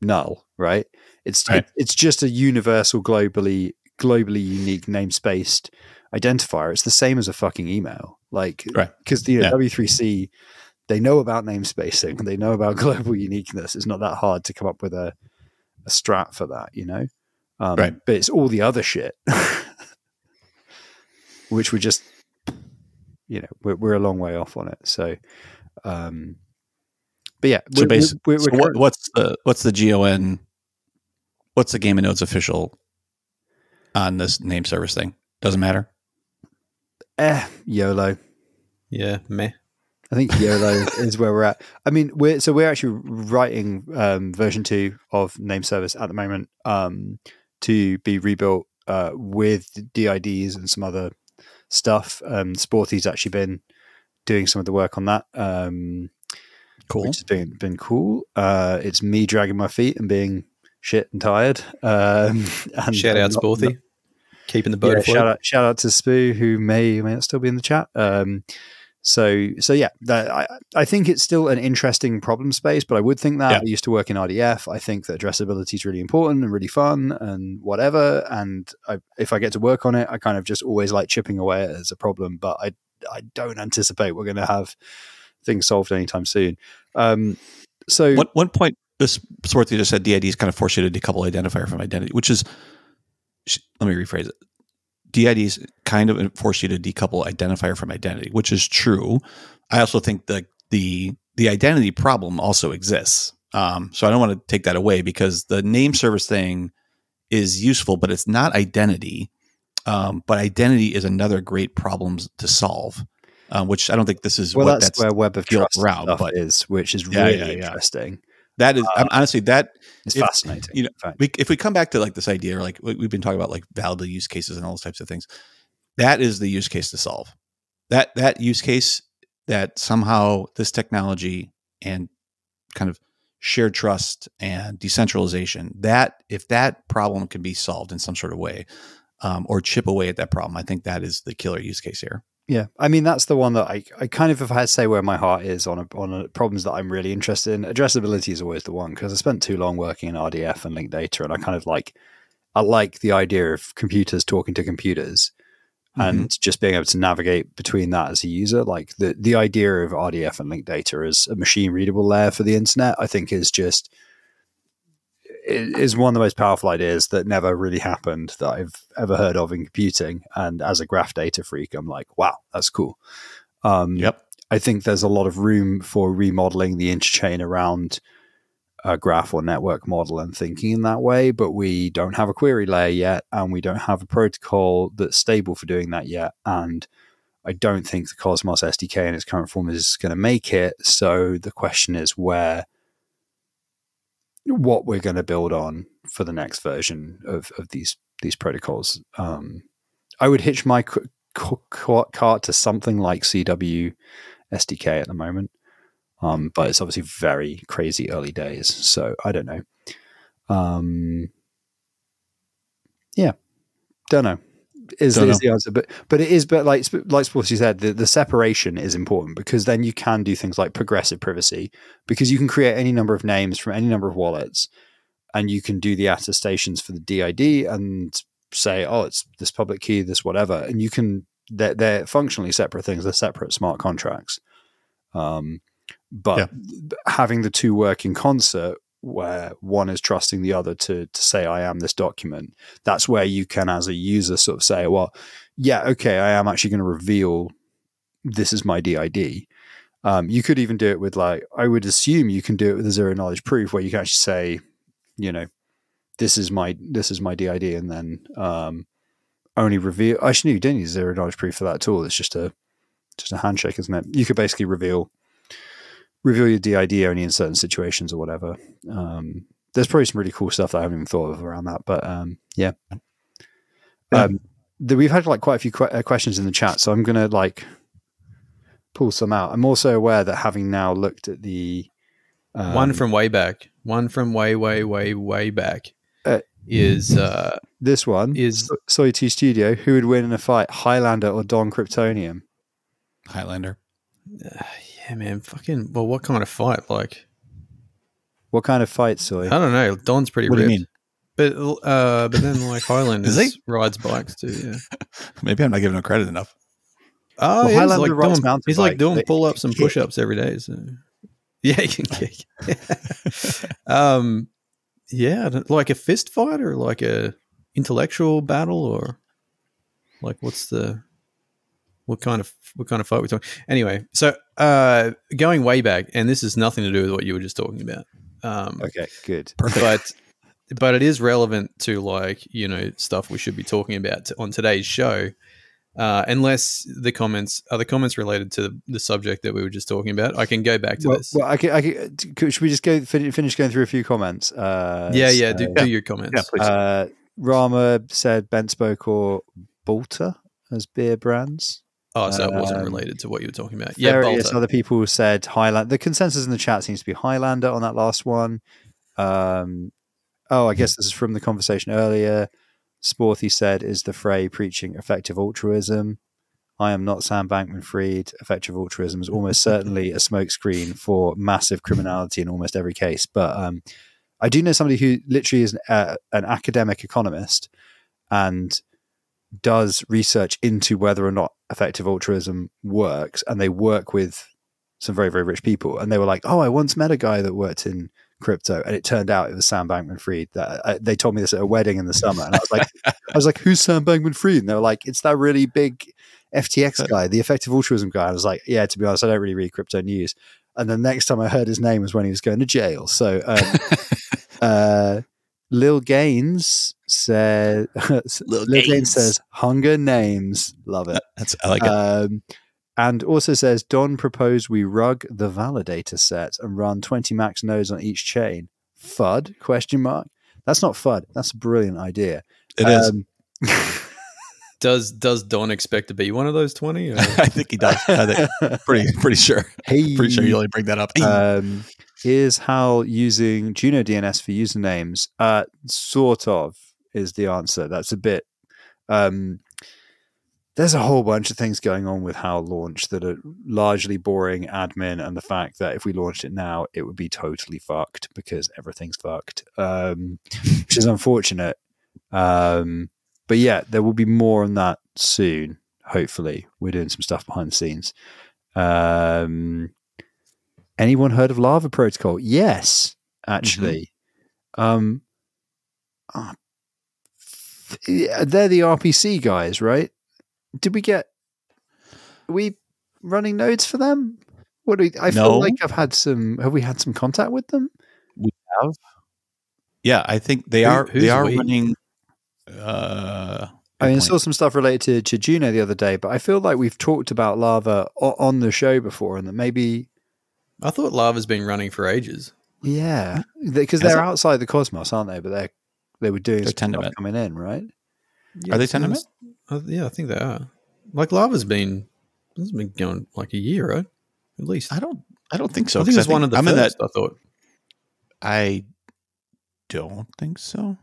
null right it's Right. it- it's just a universal globally globally unique namespaced identifier it's the same as a fucking email like Right. because you know Yeah. w3c they know about namespacing they know about (laughs) global uniqueness it's not that hard to come up with a a strat for that you know um, Right. but it's all the other shit (laughs) which we're just you know we're, we're a long way off on it so um but yeah So we're, basically, we're, so we're, what, what's the what's the gon? What's the Game of Nodes official on this name service thing? Doesn't matter. eh, YOLO. Yeah, meh. I think YOLO is where we're at. I mean, we're so we're actually writing um, version two of name service at the moment um, to be rebuilt uh, with DIDs and some other stuff. Um, Sporty's actually been doing some of the work on that, um, Cool. which has been been cool. Uh, it's me dragging my feet and being shit and tired. Um, (laughs) and Shout out not- Sporthy. Keeping the boat yeah, afloat. shout out, shout out to Spoo, who may may not still be in the chat. Um, so, so yeah, that, I, I think it's still an interesting problem space, but I would think that Yeah. I used to work in RDF. I think that addressability is really important and really fun and whatever. And I, if I get to work on it, I kind of just always like chipping away as a problem, but I, I don't anticipate we're going to have things solved anytime soon. Um, so One one point this Swarthy just said DID is kind of force you to decouple identifier from identity, which is let me rephrase it. DIDs kind of force you to decouple identifier from identity, which is true. I also think the the the identity problem also exists. Um, so I don't want to take that away because the name service thing is useful, but it's not identity. Um, but identity is another great problem to solve, um, which I don't think this is well, what that's, that's where Web of Trust around, stuff but- is, which is Yeah, really yeah, yeah. interesting. That is I'm, honestly that is If- fascinating. you know, we, if we come back to like this idea, or like we- we've been talking about like valid use cases and all those types of things, that is the use case to solve. That that use case that somehow this technology and kind of shared trust and decentralization that if that problem can be solved in some sort of way um, or chip away at that problem, I think that is the killer use case here. Yeah, I mean that's the one that I, I kind of if I had to say where my heart is on a, on a, problems that I'm really interested in. Addressability is always the one because I spent too long working in RDF and linked data, and I kind of like I like the idea of computers talking to computers and mm-hmm. just being able to navigate between that as a user. Like the the idea of RDF and linked data as a machine readable layer for the internet, I think is just is one of the most powerful ideas that never really happened that I've ever heard of in computing. And as a graph data freak, I'm like, wow, that's cool. Um, Yep. I think there's a lot of room for remodeling the interchain around a graph or network model and thinking in that way, but we don't have a query layer yet, and we don't have a protocol that's stable for doing that yet. And I don't think the Cosmos SDK in its current form is going to make it. So the question is where what we're going to build on for the next version of, of these these protocols. Um, I would hitch my c- c- cart to something like CW SDK at the moment, um, but it's obviously very crazy early days. So I don't know. Um, yeah, don't know. Is, is the answer, but but it is, but like like Sporty said, the, the separation is important because then you can do things like progressive privacy because you can create any number of names from any number of wallets, and you can do the attestations for the DID and say, oh, it's this public key, this whatever, and you can they're, they're functionally separate things. They're separate smart contracts. Um, but Yeah. having the two work in concert, where one is trusting the other to to say, I am this document, that's where you can, as a user, sort of say, well, yeah, okay, I am actually going to reveal this is my DID. Um, you could even do it with like, I would assume you can do it with a zero knowledge proof where you can actually say, you know, this is my this is my DID, and then um, only reveal. I actually, you don't use zero knowledge proof for that at all. It's just a just a handshake, isn't it? You could basically reveal reveal your DID only in certain situations or whatever. Um, there's probably some really cool stuff that I haven't even thought of around that, but um, yeah. Yeah. Um, the, we've had like quite a few que- uh, questions in the chat, so I'm gonna like pull some out. I'm also aware that having now looked at the um, one from way back, one from way, way, way, way back Uh, is uh, this one is- Soy T Studio. Who would win in a fight, Highlander or Don Cryptonium? Highlander. Yeah, man, fucking. Well, what kind of fight? Like, What kind of fight, Soy? I don't know. Don's pretty What do you mean? but uh, but then like (laughs) he? rides bikes too. Yeah. (laughs) Maybe I'm not giving him credit enough. Oh, Well, yeah, he's like rides doing, he's like doing pull ups and push ups every day. So (laughs) yeah, he can kick. um, yeah, like a fist fight or like a intellectual battle or like what's the what kind of what kind of fight we're talking? Anyway, so uh, going way back, and this is nothing to do with what you were just talking about. Um, Okay, good. (laughs) but but it is relevant to like you know stuff we should be talking about t- on today's show uh, unless the comments are the comments related to the subject that we were just talking about i can go back to Well, this well, I can, I can, could- should we just go fin- finish going through a few comments? Uh, yeah yeah so, do, do your comments Yeah, please. uh, Rama said Ben Spoke or Balter as beer brands. Oh so it wasn't um, related to what you were talking about yeah Various other people said Highlander. The consensus in the chat seems to be Highlander on that last one. Um, oh, I guess this is from the conversation earlier. Sporty said, "Is the Frey preaching effective altruism?" I am not Sam Bankman Fried. Effective altruism is almost certainly a smokescreen for massive criminality in almost every case. But um, I do know somebody who literally is an, uh, an academic economist and does research into whether or not effective altruism works. And they work with some very, very rich people. And they were like, oh, I once met a guy that worked in crypto. And it turned out it was Sam Bankman Fried. That uh, They told me this at a wedding in the summer. And I was like, (laughs) I was like, who's Sam Bankman Fried? And they were like, it's that really big FTX guy, the effective altruism guy. I was like, yeah, to be honest, I don't really read crypto news. And the next time I heard his name was when he was going to jail. So, um, (laughs) uh, Lil Gaines said, (laughs) Lil, Gaines. Gaines. says, hunger names. Love it. That's I like it. Um, and also says, Don proposed we rug the validator set and run 20 max nodes on each chain. FUD? Question mark. That's not FUD. That's a brilliant idea. It is. Um, (laughs) does does don expect to be one of those 20? (laughs) I think he does. I think pretty pretty sure. hey, Pretty sure you only bring that up. um, is Howl using Juno DNS for usernames? Uh, sort of is the answer. That's a bit. Um, there's a whole bunch of things going on with Howl launch that are largely boring admin, and the fact that if we launched it now, it would be totally fucked because everything's fucked, um, which is unfortunate. Um, but yeah, there will be more on that soon. Hopefully, we're doing some stuff behind the scenes. Um, anyone heard of Lava Protocol? Yes, actually. Um, ah, they're the RPC guys, right? Did we get? Are we running nodes for them? What do we, I feel like I've had some. Have we had some contact with them? We have. Yeah, I think they Who- are they are we? running uh I mean, I saw some stuff related to, to Juno the other day, but I feel like we've talked about lava o- on the show before, and that maybe i thought lava's been running for ages Yeah, because they're it? outside the cosmos, aren't they? But they they were doing They're stuff coming in, right? Yeah, Are they it's- Tendermint? uh, yeah, I think they are. Like lava's been it's been going like a year, right? At least. I don't. I don't think so. I think it's one of the I'm in that. first. I thought. I don't think so.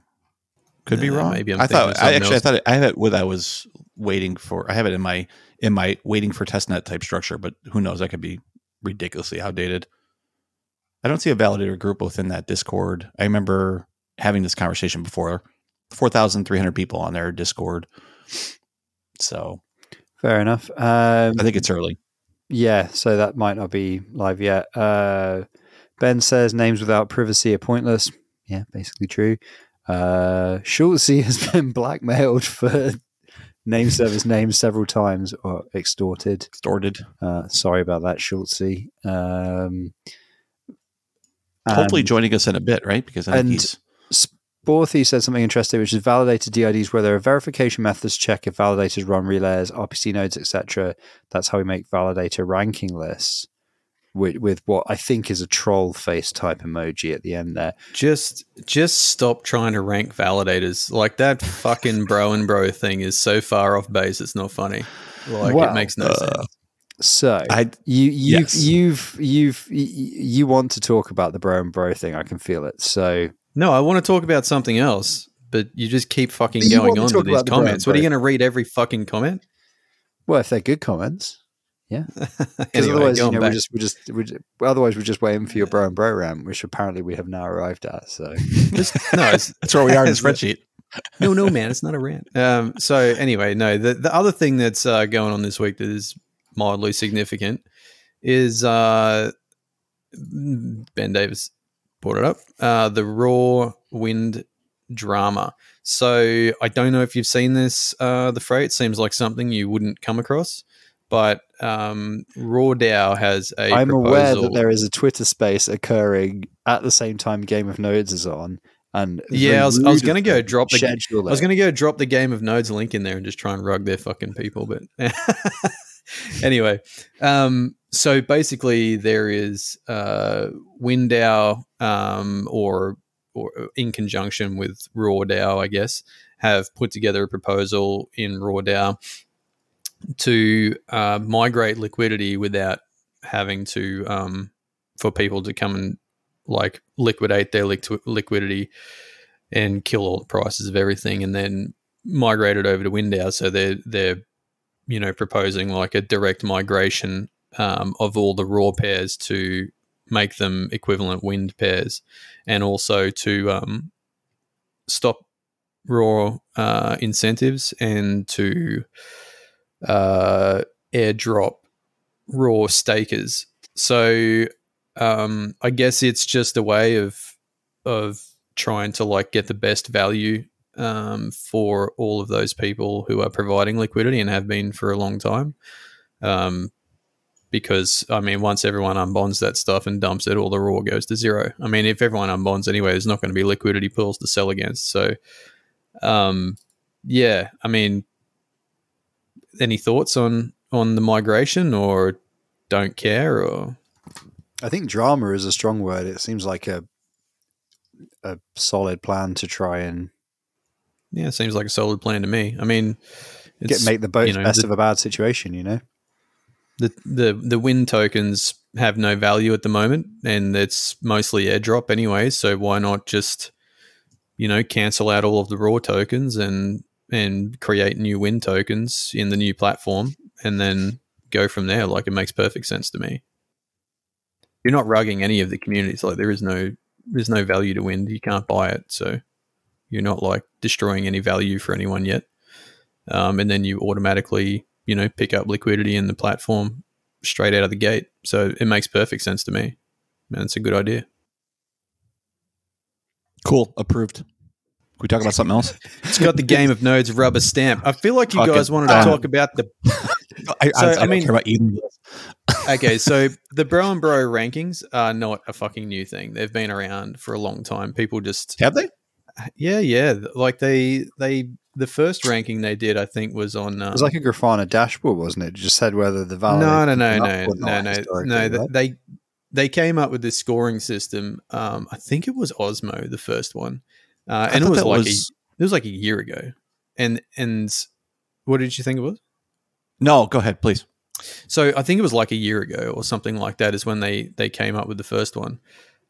Could be wrong. maybe I'm I thought. I something actually. I thought it, I have it with. I was waiting for. I have it in my in my waiting for testnet type structure, but who knows? That could be ridiculously outdated. I don't see a validator group within that Discord. I remember having this conversation before. Four thousand three hundred people on their Discord. So Fair enough. Um, I think it's early. Yeah, so that might not be live yet. Uh, ben says names without privacy are pointless. Yeah, basically true. Uh, Schultze (laughs) has been blackmailed for name service names several times or extorted. Distorted. Uh, sorry about that, Schultze. Um, Hopefully joining us in a bit, right? Because I think and- he's Sporthy said something interesting, which is validated DIDs where there are verification methods check if validators run relays, RPC nodes, etc. That's how we make validator ranking lists with, with what I think is a troll face type emoji at the end there. Just just stop trying to rank validators. Like that fucking (laughs) bro and bro thing is so far off base. It's not funny. Like Well, it makes no uh, sense. So I you you've yes. you've you've y- y- you want to talk about the bro and bro thing. I can feel it. So No, I want to talk about something else, but you just keep fucking going want to on with these about the comments. What are you going to read every fucking comment? well, if they're good comments, because (laughs) anyway, otherwise you know we're just we're just we're just, well, otherwise we're just waiting for your bro and bro rant, which apparently we have now arrived at. So (laughs) Just- no, it's, (laughs) that's where we are in the the- spreadsheet. no, no, man, it's not a rant. Um, so anyway, no, the the other thing that's uh, going on this week that is mildly significant is uh, Ben Davis brought it up. Uh, the Raw WYND drama. So I don't know if you've seen this, uh, the Frey. It seems like something you wouldn't come across. But um, Raw DAO has a I'm proposal. aware that there is a Twitter space occurring at the same time Game of Nodes is on, and Yeah, I was- I was gonna go drop the- schedule. I was going to go drop the Game of Nodes link in there and just try and rug their fucking people, but (laughs) anyway. Um, so basically, there is uh, Window, um, or or in conjunction with RawDAO, I guess, have put together a proposal in RawDAO to uh, migrate liquidity without having to um, for people to come and like liquidate their liqu- liquidity and kill all the prices of everything and then migrate it over to Windows. So they're they're you know proposing like a direct migration um, of all the raw pairs to make them equivalent WYND pairs, and also to um, stop raw uh, incentives and to uh, airdrop raw stakers. So um, I guess it's just a way of of trying to like get the best value um, for all of those people who are providing liquidity and have been for a long time. Um, because I mean, once everyone unbonds that stuff and dumps it, all the raw goes to zero. I mean, if everyone unbonds anyway, there's not going to be liquidity pools to sell against. So, um, yeah, I mean, any thoughts on on the migration or don't care or I think drama is a strong word. It seems like a a solid plan to try and yeah, it seems like a solid plan to me. I mean, get make the boat you know, best the- of a bad situation. You know, the the the win tokens have no value at the moment, and it's mostly airdrop anyway. So why not just you know cancel out all of the raw tokens and and create new win tokens in the new platform, and then go from there? Like it makes perfect sense to me. You're not rugging any of the communities. Like there is no there's no value to win. You can't buy it, so you're not like destroying any value for anyone yet. Um, and then you automatically you know pick up liquidity in the platform straight out of the gate. So it makes perfect sense to me. And it's a good idea. Cool. Approved. Can we talk about something else? (laughs) It's got the game of nodes rubber stamp. I feel like you Fucking- guys wanted to uh, talk about the (laughs) I, So, I, I, I don't mean- care about either (laughs) okay. So the bro and bro rankings are not a fucking new thing. They've been around for a long time. People just Have they? yeah yeah like they they the first ranking they did I think was on um, it was like a Grafana dashboard, wasn't it? It just said whether the value. no no no no no no no they, they, they they came up with this scoring system. Um, I think it was Osmo, the first one, uh, and it was like was- a, it was like a year ago. And and what did you think it was? No, go ahead, please. So I think it was like a year ago or something like that is when they they came up with the first one,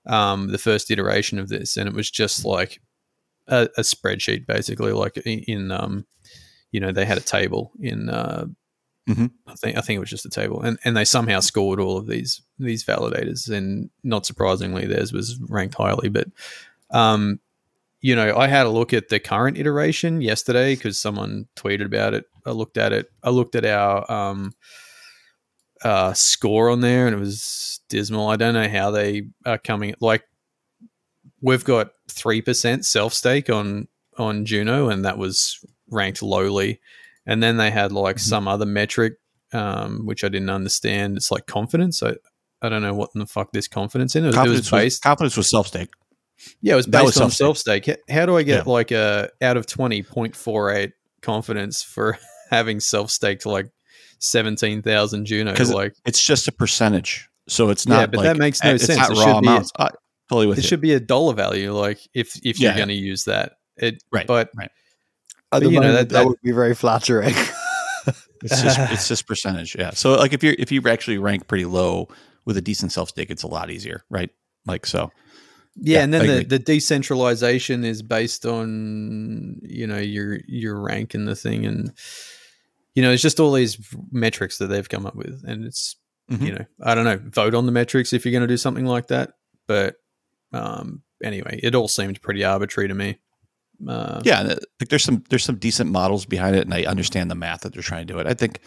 um, the first iteration of this, and it was just like a, a spreadsheet basically, like in, um, you know, they had a table in. Uh, Mhm. I think I think it was just a table, and and they somehow scored all of these these validators, and not surprisingly, theirs was ranked highly. But um, you know, I had a look at the current iteration yesterday because someone tweeted about it. I looked at it. I looked at our um, uh, score on there, and it was dismal. I don't know how they are coming. Like, we've got three percent self stake on on Juno, and that was ranked lowly. And then they had like Mhm. some other metric, um, which I didn't understand. It's like confidence. I I don't know what in the fuck this confidence in. It was, it was Confidence was, based. confidence was self stake. Yeah, it was based was on self-stake. How do I get Yeah. like a out of 20.48 confidence for (laughs) having self staked like 17,000 Juno? 'Cause it- Like It's just a percentage, so it's not. Yeah, not. but like, that makes no it's sense. Not It raw should be- amounts. I, totally with it you. should be a dollar value. Like if if you're Yeah. going to use that, it Right, But right. But, the you know, that- that, that- would be very flattering. (laughs) It's just (laughs) it's just percentage. Yeah. So like if you're if you actually rank pretty low with a decent self stake, it's a lot easier, right? Like so. Yeah, Yeah, and then the, the decentralization is based on you know your your rank in the thing, and you know it's just all these metrics that they've come up with, and it's Mhm. you know I don't know vote on the metrics if you're going to do something like that, but um, anyway, it all seemed pretty arbitrary to me. Uh, Yeah, like there's some there's some decent models behind it, and I understand the math that they're trying to do it. I think,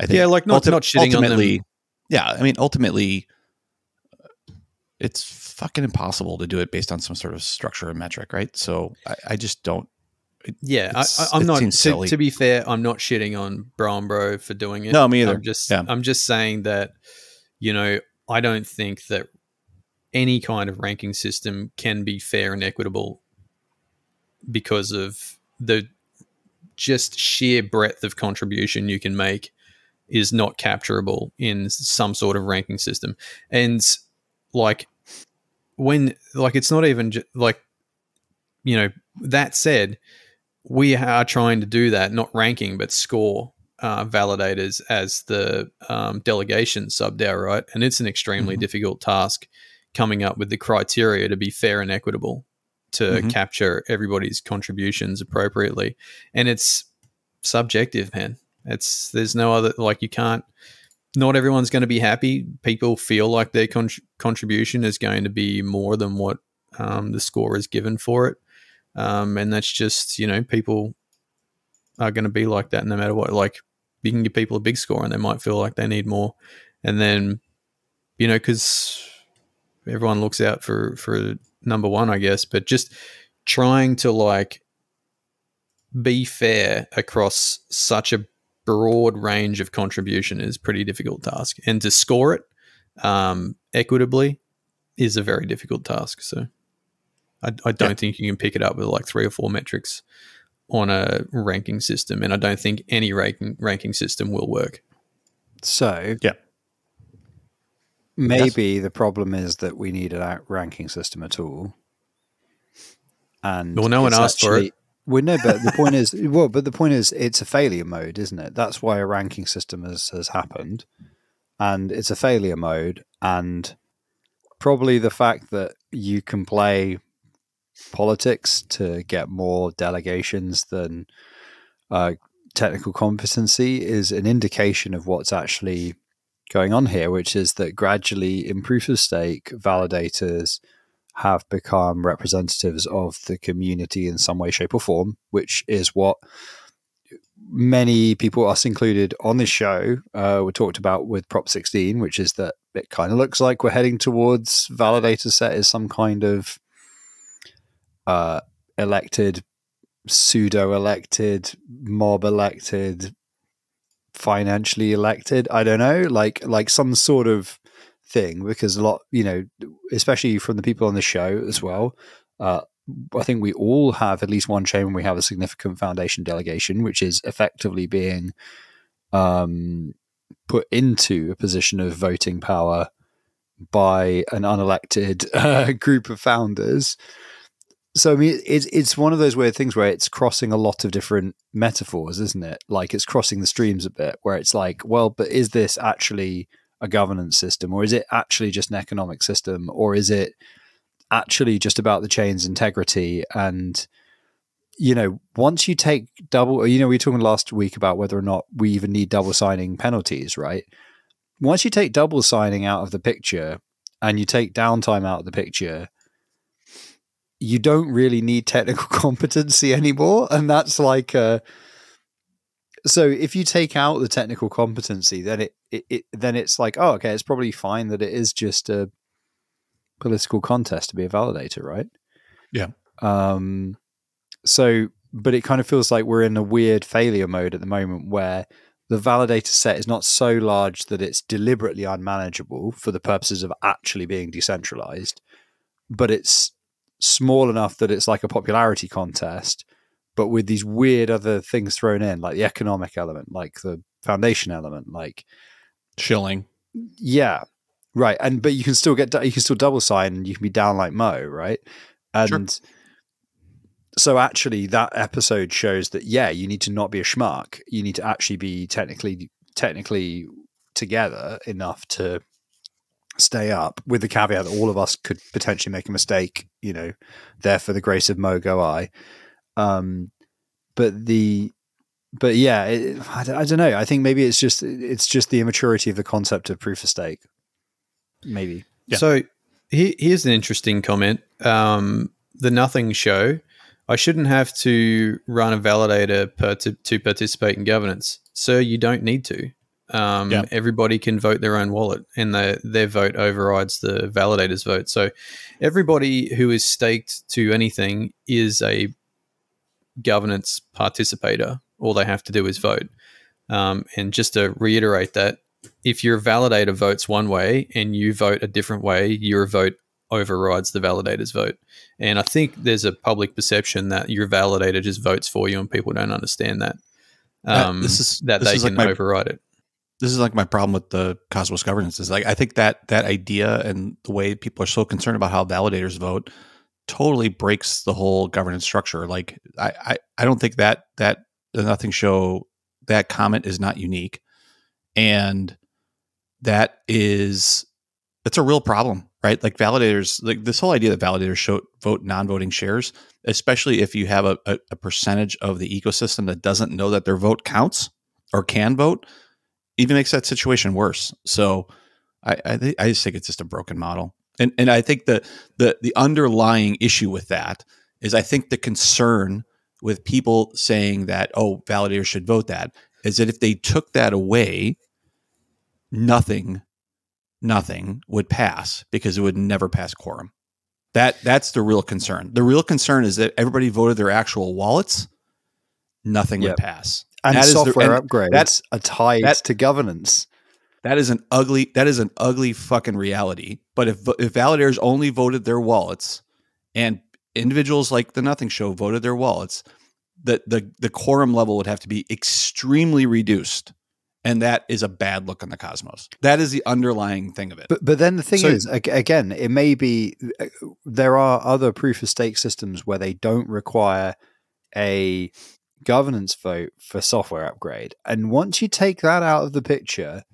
I think Yeah, like not- ulti- not shitting on them. ultimately, Yeah, I mean, ultimately, it's fucking impossible to do it based on some sort of structure and metric, right? So I, I just don't. Yeah, I, I'm not. To, to be fair, I'm not shitting on Brown Bro for doing it. No, me either. I'm just, Yeah. I'm just saying that, you know, I don't think that any kind of ranking system can be fair and equitable because of the just sheer breadth of contribution you can make is not capturable in some sort of ranking system. And like when like it's not even ju- like you know that said we are trying to do that not ranking but score uh, validators as the um, delegation sub DAO, right? And it's an extremely Mhm. difficult task coming up with the criteria to be fair and equitable to Mhm. capture everybody's contributions appropriately. And it's subjective, man. It's there's no other like you can't. Not everyone's going to be happy. People feel like their con- contribution is going to be more than what um, the score is given for it, um, and that's just you know people are going to be like that no matter what. Like you can give people a big score and they might feel like they need more, and then you know because everyone looks out for for number one, I guess. But just trying to like be fair across such a broad range of contribution is a pretty difficult task, and to score it um, equitably is a very difficult task. So I, I don't Yeah. think you can pick it up with like three or four metrics on a ranking system, and I don't think any ranking ranking system will work. So, Yeah. maybe the problem is that we need an outranking system at all. And Well, no one it's asked for it. Well, no, but the point is, (laughs) well, but the point is, it's a failure mode, isn't it? That's why a ranking system has has happened, and it's a failure mode, and probably the fact that you can play politics to get more delegations than uh, technical competency is an indication of what's actually going on here, which is that gradually in proof of stake, validators have become representatives of the community in some way, shape, or form, which is what many people, us included, on this show, uh, were talked about with Prop 16, which is that it kind of looks like we're heading towards validator set is some kind of uh, elected, pseudo elected, mob elected, financially elected. I don't know, like like some sort of thing because a lot, you know, especially from the people on the show as well. Uh, I think we all have at least one chain when we have a significant foundation delegation, which is effectively being um, put into a position of voting power by an unelected (laughs) uh, group of founders. So I mean, it's it's one of those weird things where it's crossing a lot of different metaphors, isn't it? Like it's crossing the streams a bit, where it's like, well, but is this actually a governance system, or is it actually just an economic system, or is it actually just about the chain's integrity and you know, once you take double, you know, we were talking last week about whether or not we even need double signing penalties, right? Once you take double signing out of the picture and you take downtime out of the picture, you don't really need technical (laughs) competency anymore. And that's like, uh, so if you take out the technical competency, then it, it, it then it's like, oh, okay, it's probably fine that it is just a political contest to be a validator, right? Yeah. Um, so, but it kind of feels like we're in a weird failure mode at the moment where the validator set is not so large that it's deliberately unmanageable for the purposes of actually being decentralized, but it's small enough that it's like a popularity contest, but with these weird other things thrown in, like the economic element, like the foundation element, like shilling. Yeah, right. And but you can still get you can still double sign, and you can be down like Mo, right? And sure so actually that episode shows that yeah you need to not be a schmuck you need to actually be technically technically together enough to stay up with the caveat that all of us could potentially make a mistake you know there for the grace of mo go i um but the but yeah it, I, I don't know i think maybe it's just it's just the immaturity of the concept of proof of stake maybe yeah. so he, here's an interesting comment um the nothing show I shouldn't have to run a validator per to, to participate in governance. Sir, you don't need to. Um, yeah. Everybody can vote their own wallet, and the, their vote overrides the validator's vote. So, everybody who is staked to anything is a governance participator. All they have to do is vote. Um, and just to reiterate that, if your validator votes one way and you vote a different way, your vote overrides the validator's vote. And I think there's a public perception that your validator just votes for you, and people don't understand that. Um, this is that this they is can like my, override it. This is like my problem with the Cosmos governance. Is like I think that that idea and the way people are so concerned about how validators vote totally breaks the whole governance structure. Like I, I, I don't think that that the nothing show that comment is not unique, and that is it's a real problem right? Like validators, like this whole idea that validators show, vote non-voting shares, especially if you have a, a, a, percentage of the ecosystem that doesn't know that their vote counts or can vote, even makes that situation worse. So I I, th- I just think it's just a broken model, and and I think the the the underlying issue with that is I think the concern with people saying that oh validators should vote that is that if they took that away, nothing nothing would pass because it would never pass quorum. That that's the real concern. The real concern is that everybody voted their actual wallets, nothing yep. would pass. And that software the, upgrades that's are tied that, to governance. That is an ugly that is an ugly fucking reality. But if if validators only voted their wallets and individuals like the Nothing Show voted their wallets, the the the quorum level would have to be extremely reduced and that is a bad look on the cosmos. That is the underlying thing of it. But but then the thing so, is, again, it may be uh, there are other proof of stake systems where they don't require a governance vote for software upgrade, and once you take that out of the picture,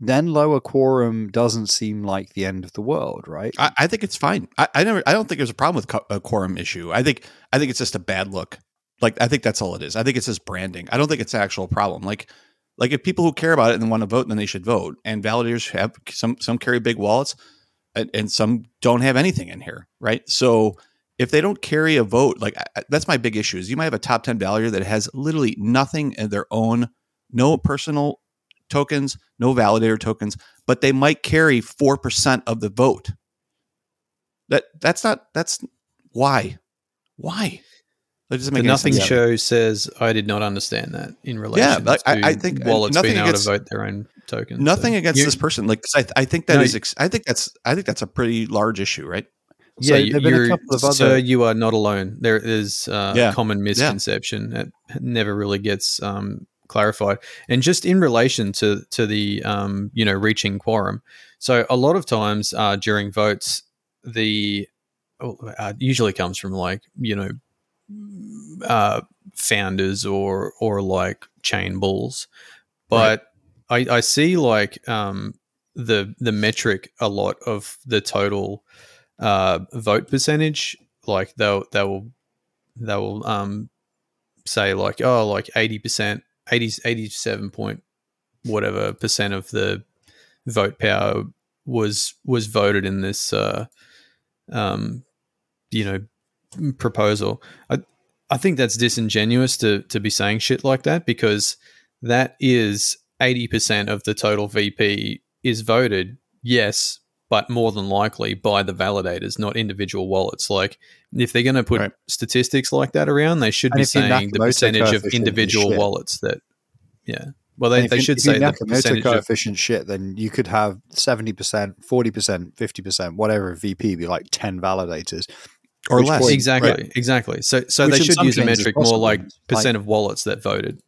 then lower quorum doesn't seem like the end of the world, right? I, I think it's fine. I, I, never. I don't think there's a problem with co- a quorum issue. I think. I think it's just a bad look. Like I think that's all it is. I think it's just branding. I don't think it's an actual problem. Like like if people who care about it and want to vote, then they should vote. And validators have some some carry big wallets, and, and some don't have anything in here, right? So if they don't carry a vote, like that's my big issue. Is you might have a top ten validator that has literally nothing in their own, no personal tokens, no validator tokens, but they might carry four percent of the vote. That that's not that's why why that doesn't make the nothing sense. show says I did not understand that in relation. Yeah, I, I think uh, wallets being able to vote their own tokens. Nothing so. against you, this person. Like I, I think that no, is. I think that's. I think that's a pretty large issue, right? So yeah, you're, other- so you are not alone. There is uh, yeah. a common misconception yeah. that never really gets um, clarified. And just in relation to to the um, you know reaching quorum, So a lot of times uh, during votes, the uh, usually comes from like you know uh, founders or or like chain bulls, but I, I see like um, the the metric a lot of the total uh, vote percentage. Like they'll they'll they'll um, say like oh like eighty percent 80, 87 point whatever percent of the vote power was was voted in this uh, um, you know proposal. I I think that's disingenuous to to be saying shit like that because that is eighty percent of the total VP is voted. Yes, but more than likely by the validators, not individual wallets. Like if they're going to put Right. statistics like that around, they should And be saying the percentage of individual wallets that. Yeah, well, they, if they you- should if you say the Nakamoto percentage of coefficient shit, then you could have seventy percent, forty percent, fifty percent, whatever VP be like ten validators. or less. point- exactly Right. exactly so so Which they should use a metric more possible. like Like- percent of wallets that voted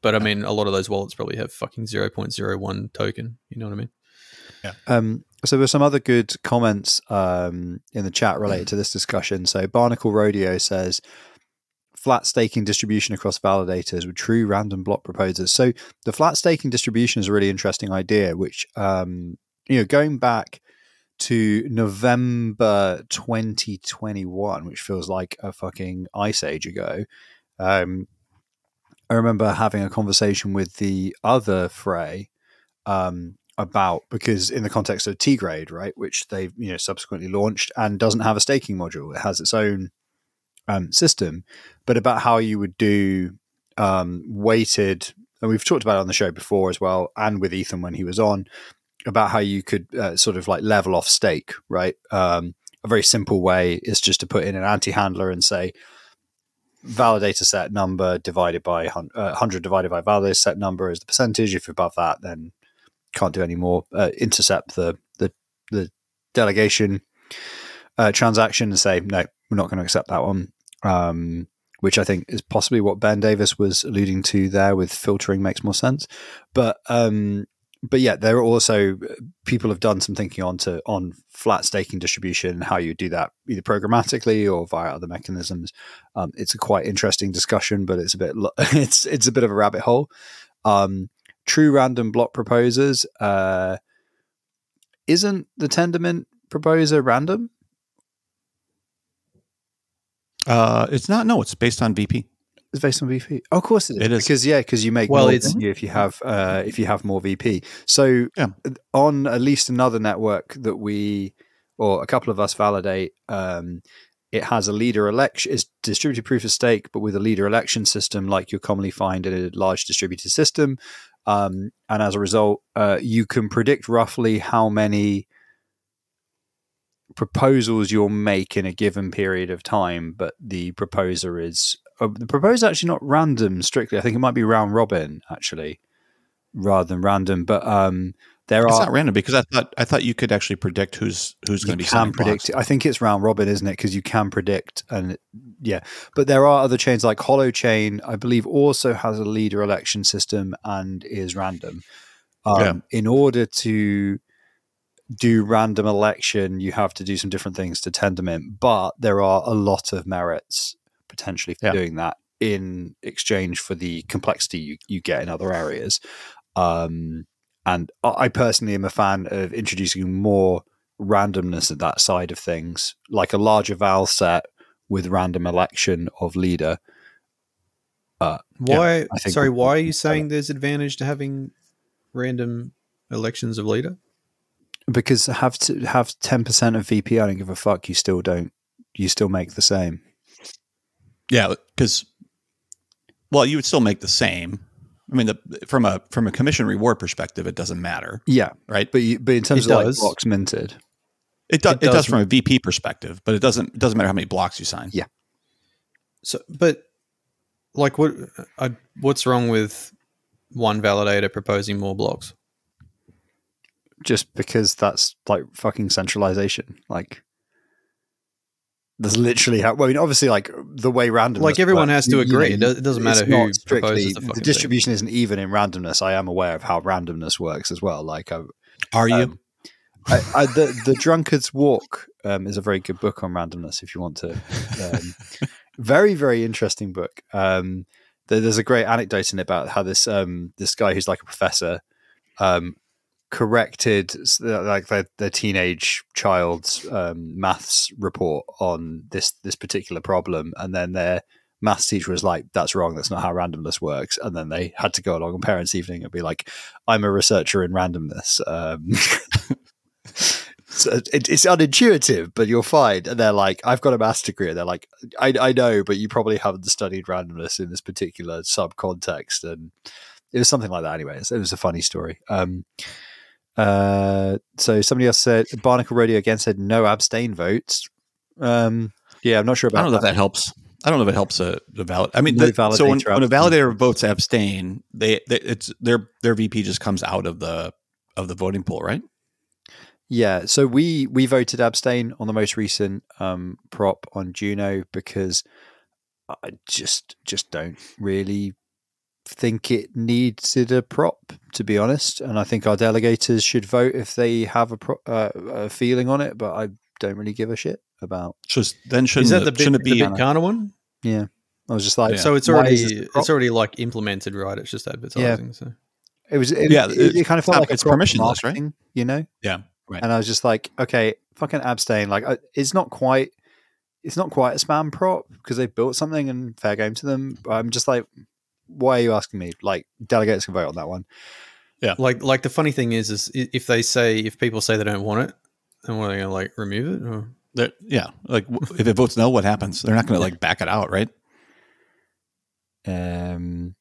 but i mean a lot of those wallets probably have fucking 0.01 token you know what i mean Yeah. Um, so there's some other good comments um, in the chat related to this discussion. So Barnacle Rodeo says flat staking distribution across validators with true random block proposers. So the flat staking distribution is a really interesting idea, which um, you know going back to November 2021, which feels like a fucking ice age ago. Um, I remember having a conversation with the other Frey um, about because in the context of Tgrade, right, which they've you know subsequently launched and doesn't have a staking module, it has its own um, system, but about how you would do um, weighted, and we've talked about it on the show before as well, and with Ethan when he was on about how you could uh, sort of like level off stake, right? Um, a very simple way is just to put in an ante handler and say validator set number divided by uh, 100 divided by validator set number is the percentage. If above that, then can't do any more. Uh, intercept the the the delegation uh, transaction and say no, we're not going to accept that one. Um, which I think is possibly what Ben Davis was alluding to there with filtering makes more sense. But um, but yeah, there are also people have done some thinking on to on flat staking distribution and how you do that either programmatically or via other mechanisms. Um, it's a quite interesting discussion, but it's a bit (laughs) it's it's a bit of a rabbit hole. Um, true random block proposers uh, isn't the Tendermint proposer random? Uh, it's not. No, it's based on VP. It's based on VP. Oh, of course it is. It is. because yeah, because you make Well, more it's- you, if you have uh, if you have more VP. So Yeah. on at least another network that we or a couple of us validate, um, it has a leader election. It's distributed proof of stake, but with a leader election system like you commonly find in a large distributed system. Um, and as a result, uh, you can predict roughly how many proposals you'll make in a given period of time, but the proposer is uh, the proposer actually not random strictly. I think it might be round robin actually, rather than random. But um, there It's are not random because I thought I thought you could actually predict who's who's going to be can predict. blocks. I think it's round robin, isn't it? Because you can predict, and it- yeah. But there are other chains like Hollow Chain. I believe also has a leader election system and is random. Um, Yeah. In order to do random election, you have to do some different things to Tendermint, but there are a lot of merits potentially for Yeah. doing that in exchange for the complexity you, you get in other areas. Um, and I I personally am a fan of introducing more randomness at that side of things, like a larger val set with random election of leader. Uh, why I think sorry why are you saying there's advantage to having random elections of leader Because have to have ten percent of VP, I don't give a fuck. You still don't. You still make the same. Yeah, because well, you would still make the same. I mean, the, from a from a commission reward perspective, it doesn't matter, Yeah, right? but you, but in terms It of like blocks minted, It, do, It it, does does- from a VP perspective, but it doesn't it doesn't matter how many blocks you sign. Yeah. so but like what I, what's wrong with one validator proposing more blocks just because that's like fucking centralization. Like, there's literally how. Well, I mean, obviously, like the way random. Like, everyone has to agree. It does- it doesn't matter who strictly- the the, distribution isn't even in randomness. I am aware of how randomness works as well. Like, I, Are you? Um, I, I, the the Drunkard's Walk um, is a very good book on randomness. If you want to, um, (laughs) very very interesting book. Um, there, there's a great anecdote in it about how this um, this guy who's like a professor um, corrected like their, their teenage child's um, maths report on this this particular problem, and then their maths teacher was like, "That's wrong. That's not how randomness works." And then they had to go along on parents' evening and be like, "I'm a researcher in randomness." Um, (laughs) so it, it's unintuitive, but you're fine. And they're like, "I've got a maths degree." And they're like, I, "I know, but you probably haven't studied randomness in this particular sub context." And it was something like that. Anyways, it was a funny story. Um, uh, so somebody else said Barnacle Radio again said no abstain votes. Um, yeah, I'm not sure about I don't know if that. that helps. I don't know if it helps a, the valid. I mean, No the- so when, when a validator votes abstain, they, they it's their their VP just comes out of the of the voting pool, right? Yeah, so we we voted abstain on the most recent um, prop on Juno because I just just don't really think it needed a prop to be honest, and I think our delegators should vote if they have a, pro- uh, a feeling on it, but I don't really give a shit about. Just then shouldn't Is that the bit, shouldn't it be bit Kana one? Yeah, I was just like, Yeah. So it's already is this a prop? it's already like implemented, right? It's just advertising. So it was it, Yeah, it, it it's kind of felt not- like it's permissionless, right? You know, yeah right. and I was just like, okay, fucking abstain. Like, I, it's not quite, it's not quite a spam prop because they built something and fair game to them. But I'm just like, why are you asking me? Like, delegates can vote on that one. Yeah. Like like the funny thing is is if they say if people say they don't want it, then what are they gonna like remove it? Or? They're- yeah, like if it votes no, what happens? They're not going to like back it out, right? Um.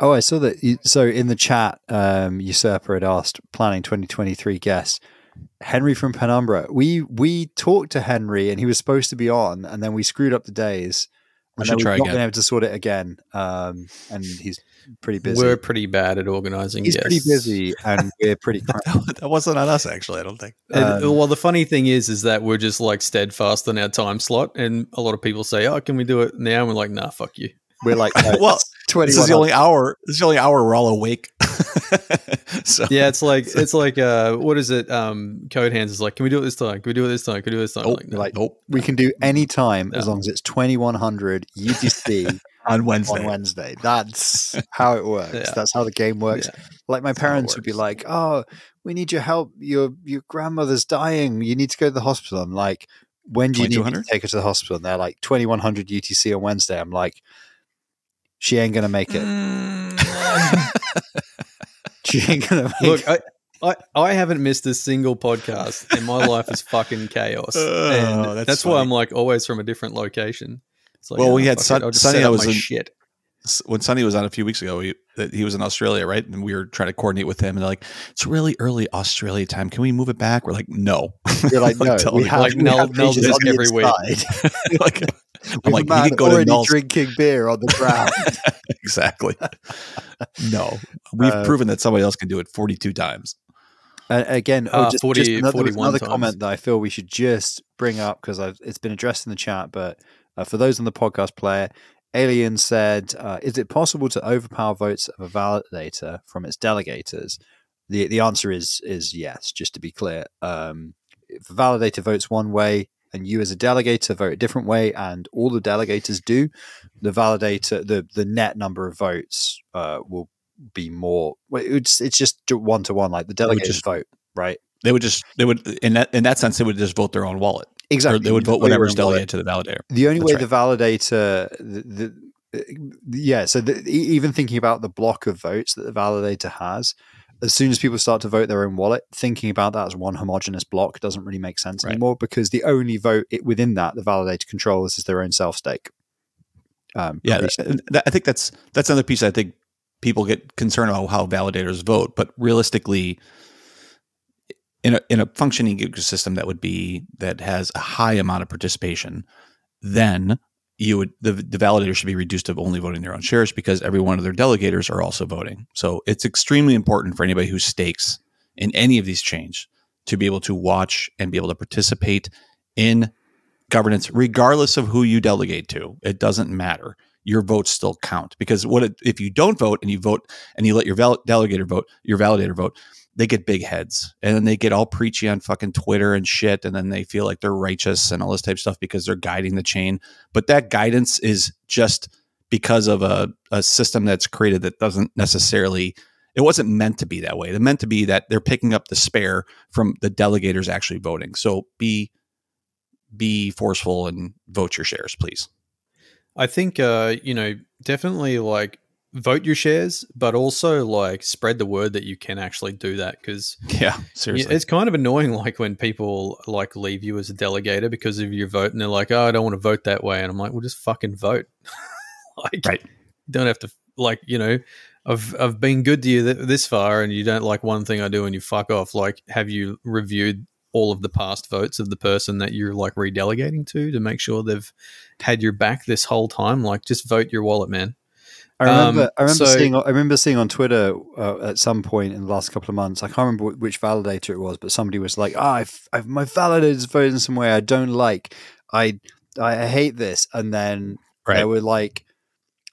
Oh, I saw that. You, so in the chat, um, Usurper had asked planning 2023 guest Henry from Penumbra. We we talked to Henry and he was supposed to be on, and then we screwed up the days. We and should try we've not again. been able to sort it again. Um, and he's pretty busy. We're pretty bad at organizing. he's pretty busy, and we're pretty. (laughs) That, that wasn't on us, actually. I don't think. And, Um, well, the funny thing is, is that we're just like steadfast on our time slot, and a lot of people say, "Oh, can we do it now?" And we're like, "Nah, fuck you." We're like, (laughs) Well, twenty. This is the only hour. This is the only hour we're all awake. (laughs) so Yeah, it's like it's like uh, what is it? Um, Code Hands is like, "Can we do it this time? Can we do it this time? Can we do it this time?" Oh, like, no. like- nope. we can do any time as long as it's twenty one hundred UTC. (laughs) On Wednesday. on Wednesday. That's how it works. Yeah. That's how the game works. Yeah. Like my how it parents would be like, "Oh, we need your help. Your your grandmother's dying. You need to go to the hospital." I'm like, "When do you need to take her to the hospital?" And they're like, "2100 UTC on Wednesday." I'm like, "She ain't gonna make it. Mm. She ain't gonna make Look, it." I, I I haven't missed a single podcast, and my life is fucking chaos. (laughs) Oh, and that's that's, why. I'm like always from a different location. It's like, Well, oh, we had Sun- it, I'll just Sunny, I was in- shit. When Sonny was on a few weeks ago, he, he was in Australia, right? And we were trying to coordinate with him, and they're like, "It's really early Australia time. Can we move it back?" We're like, "No." You're (laughs) like, "No, tell we me. have, Like, we Nell- have Nell pages does every week. inside. (laughs) like, We I'm like, a man you can go to already Null's. drinking beer on the ground." (laughs) exactly. no, we've Uh, proven that somebody else can do it 42 times. Uh, again, oh, Uh, just, 40 just another, 41 another comment that I feel we should just bring up because it's been addressed in the chat. But uh, for those on the podcast player, Alien said, uh, "Is it possible to overpower votes of a validator from its delegators?" The the answer is is yes. Just to be clear, um, if a validator votes one way and you as a delegator vote a different way, and all the delegators do, the validator the the net number of votes uh, will be more. It's it's just one to one. Like the delegators just- vote, right? They would just they would in that in that sense they would just vote their own wallet. Exactly. Or they would vote whatever's delegated to the validator. The only That's way the validator, the, the, yeah. So the, even thinking about the block of votes that the validator has, as soon as people start to vote their own wallet, thinking about that as one homogenous block doesn't really make sense Right. anymore because the only vote it, within that the validator controls is their own self stake. Um, Yeah, that- I think that's that's another piece. I think people get concerned about how validators vote, but realistically, in a in a functioning ecosystem that would be that has a high amount of participation, then you would the, the validator should be reduced to only voting their own shares because every one of their delegators are also voting. So it's extremely important for anybody who stakes in any of these change to be able to watch and be able to participate in governance, regardless of who you delegate to. It doesn't matter. Your votes still count because what it, if you don't vote and you vote and you let your val- delegator vote, your validator vote, they get big heads and then they get all preachy on fucking Twitter and shit. And then they feel like they're righteous and all this type of stuff because they're guiding the chain. But that guidance is just because of a, a system that's created that doesn't necessarily, it wasn't meant to be that way. It meant to be that they're picking up the spare from the delegators actually voting. So be, be forceful and vote your shares, please. I think, uh, you know, definitely like vote your shares, but also like spread the word that you can actually do that because Yeah, seriously. it's kind of annoying (laughs) like when people like leave you as a delegator because of your vote and they're like, oh, I don't want to vote that way. And I'm like, well, just fucking vote. (laughs) like, Right. you don't have to, like, you know, I've, I've been good to you th- this far and you don't like one thing I do and you fuck off. Like, have you reviewed all of the past votes of the person that you're like redelegating to to make sure they've had your back this whole time? Like, just vote your wallet, man. I remember. Um, I remember so- seeing. I remember seeing on Twitter uh, at some point in the last couple of months. I can't remember which validator it was, but somebody was like, "Ah, I've, I've, my validator's voted in some way I don't like. I, I hate this." And then Right. there were like,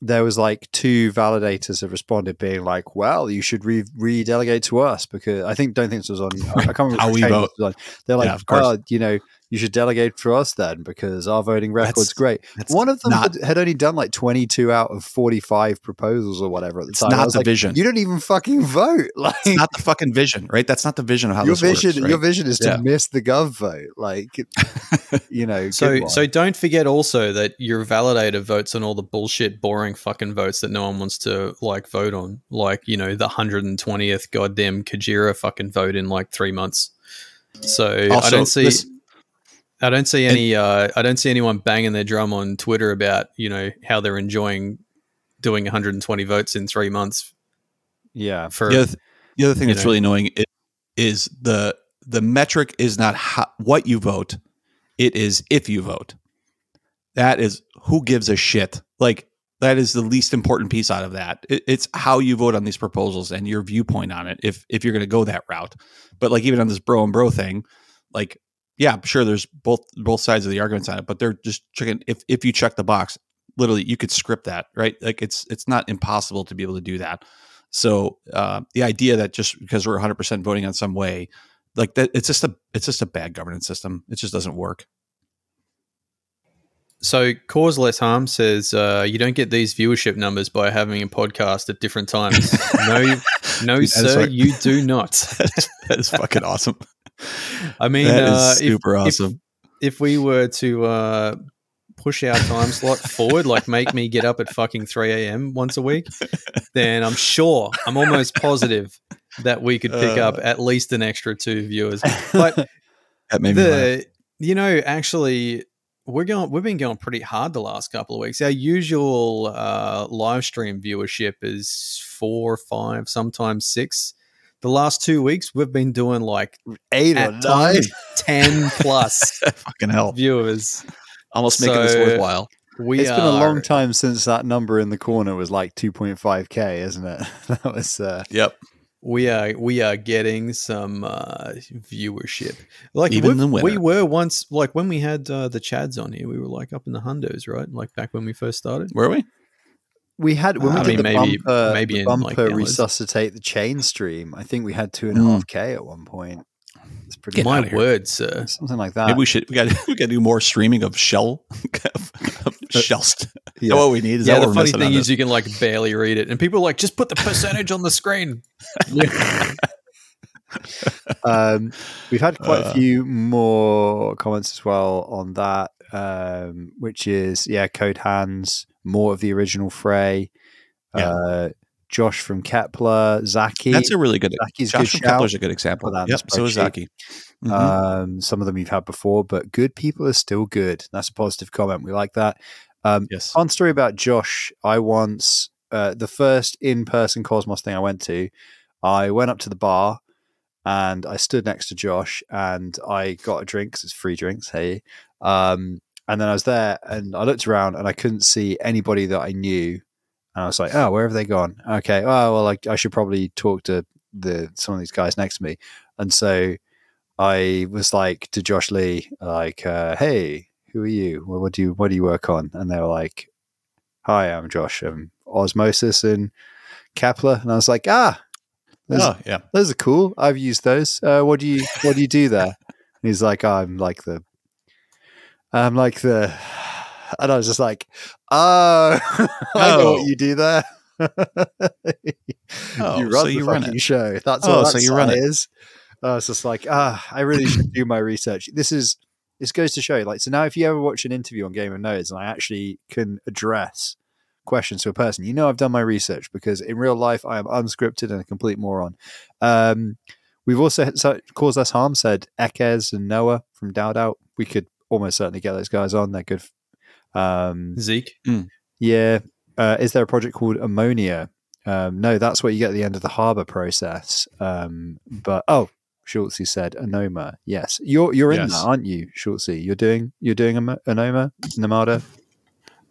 there was like two validators have responded, being like, "Well, you should re redelegate to us because I think don't think this was on. I can't remember (laughs) How we vote. this was on. They're like, Yeah. "Oh, you know." You should delegate for us then because our voting record's That's- great. That's One of them not, had, had only done like 22 out of 45 proposals or whatever at the It's time. I not was the like, vision. You don't even fucking vote. (laughs) Like it's not the fucking vision, right? That's not the vision of how your this vision, works. right? your vision is to Yeah. miss the gov vote. Like, (laughs) you know. So, so don't forget also that your validator votes on all the bullshit, boring fucking votes that no one wants to like vote on, like you know the hundred and twentieth goddamn Kujira fucking vote in like three months. So I don't see, this- I don't see any, uh, I don't see anyone banging their drum on Twitter about you know how they're enjoying doing 120 votes in three months yeah, for the other, th- the other thing that's know. really annoying is, is the the metric is not how, what you vote; it is if you vote. That is who gives a shit. Like that is the least important piece out of that. It, it's how you vote on these proposals and your viewpoint on it. If if you're going to go that route, but like even on this bro and bro thing, like yeah, sure, there's both both sides of the arguments on it, but they're just checking. If if you check the box, literally, you could script that, right? Like it's it's not impossible to be able to do that. So uh, the idea that just because we're 100 percent voting on some way, like that, it's just a it's just a bad governance system. It just doesn't work. So, cause less harm says uh, you don't get these viewership numbers by having a podcast at different times. (laughs) no, no, sir, like- you do not. (laughs) that, is, that is fucking awesome. I mean, That is uh, if- super if, awesome. If, we were to uh, push our time slot forward, like make me get up at fucking three a.m. once a week, then I'm sure, I'm almost positive that we could pick Uh. up at least an extra two viewers. But (laughs) that made the you know actually we're going we've been going pretty hard the last couple of weeks our usual uh live stream viewership is four five sometimes six the last two weeks we've been doing like eight or nine. times 10 plus (laughs) fucking hell, viewers almost making this worthwhile. we It's been a long time since that number in the corner was like 2.5k, isn't it? (laughs) that was uh, Yep. We are we are getting some uh viewership like Even we've- the winner. we were once like when we had uh, the chads on here we were like up in the hundos right like back when we first started Were we? we had when we I did mean, the maybe- bumper, maybe the in, bumper like, resuscitate the chain stream. I think we had two and a Mm. half k at one point. It's pretty Get my word sir something like that. Maybe we should. We got. (laughs) We got to do more streaming of shell. (laughs) of shell. St- Yeah. what we need? Is yeah, that the funny thing is this? you can like barely read it, and people are like, just put the percentage on the screen. (laughs) um, we've had quite a Uh. few more comments as well on that, um, which is yeah, Code Hands, more of the original Frey. Yeah. Uh, Josh from Keplr, Zaki. That's a really good. Zaki's Josh good from shout. Keplr's a good example. That Yep. So is. Zaki. Mhm. Um, some of them you've had before, but good people are still good. That's a positive comment. We like that. Um, yes. fun story about Josh. I once uh, the first in-person Cosmos thing I went to. I went up to the bar and I stood next to Josh and I got a drink 'cause it's free drinks. Hey, um, and then I was there and I looked around and I couldn't see anybody that I knew. And I was like, "Oh, where have they gone?" Okay, oh well, I, I should probably talk to the some of these guys next to me. And so I was like to Josh Lee, like, uh, "Hey, who are you? What, what do you what do you work on?" And they were like, "Hi, I'm Josh. I'm Osmosis and Keplr." And I was like, "Ah, Those, Oh yeah. those are cool. I've used those. Uh, what do you What do you do there? And he's like, oh, I'm like the, I'm like the, and I was just like, oh, (laughs) I know Oh. what you do there. (laughs) Oh, you run so the you run fucking it. show. That's Oh, so that you run it. is. I was just like, ah, I really should do my research. This is this goes to show, you, like, so now if you ever watch an interview on Game of Nodes and I actually can address questions to a person, you know I've done my research because in real life I am unscripted and a complete moron. Um, we've also so, caused us harm. Said Ekez and Noah from DAO DAO. We could almost certainly get those guys on. They're good. Um, Zeke. yeah. Uh, is there a project called Ammonia? Um, no, that's what you get at the end of the Haber process. Um, but oh, Schultze said Anoma. Yes, you're you're in Yes. that, aren't you, Schultze? You're doing you're doing Anoma, Namada,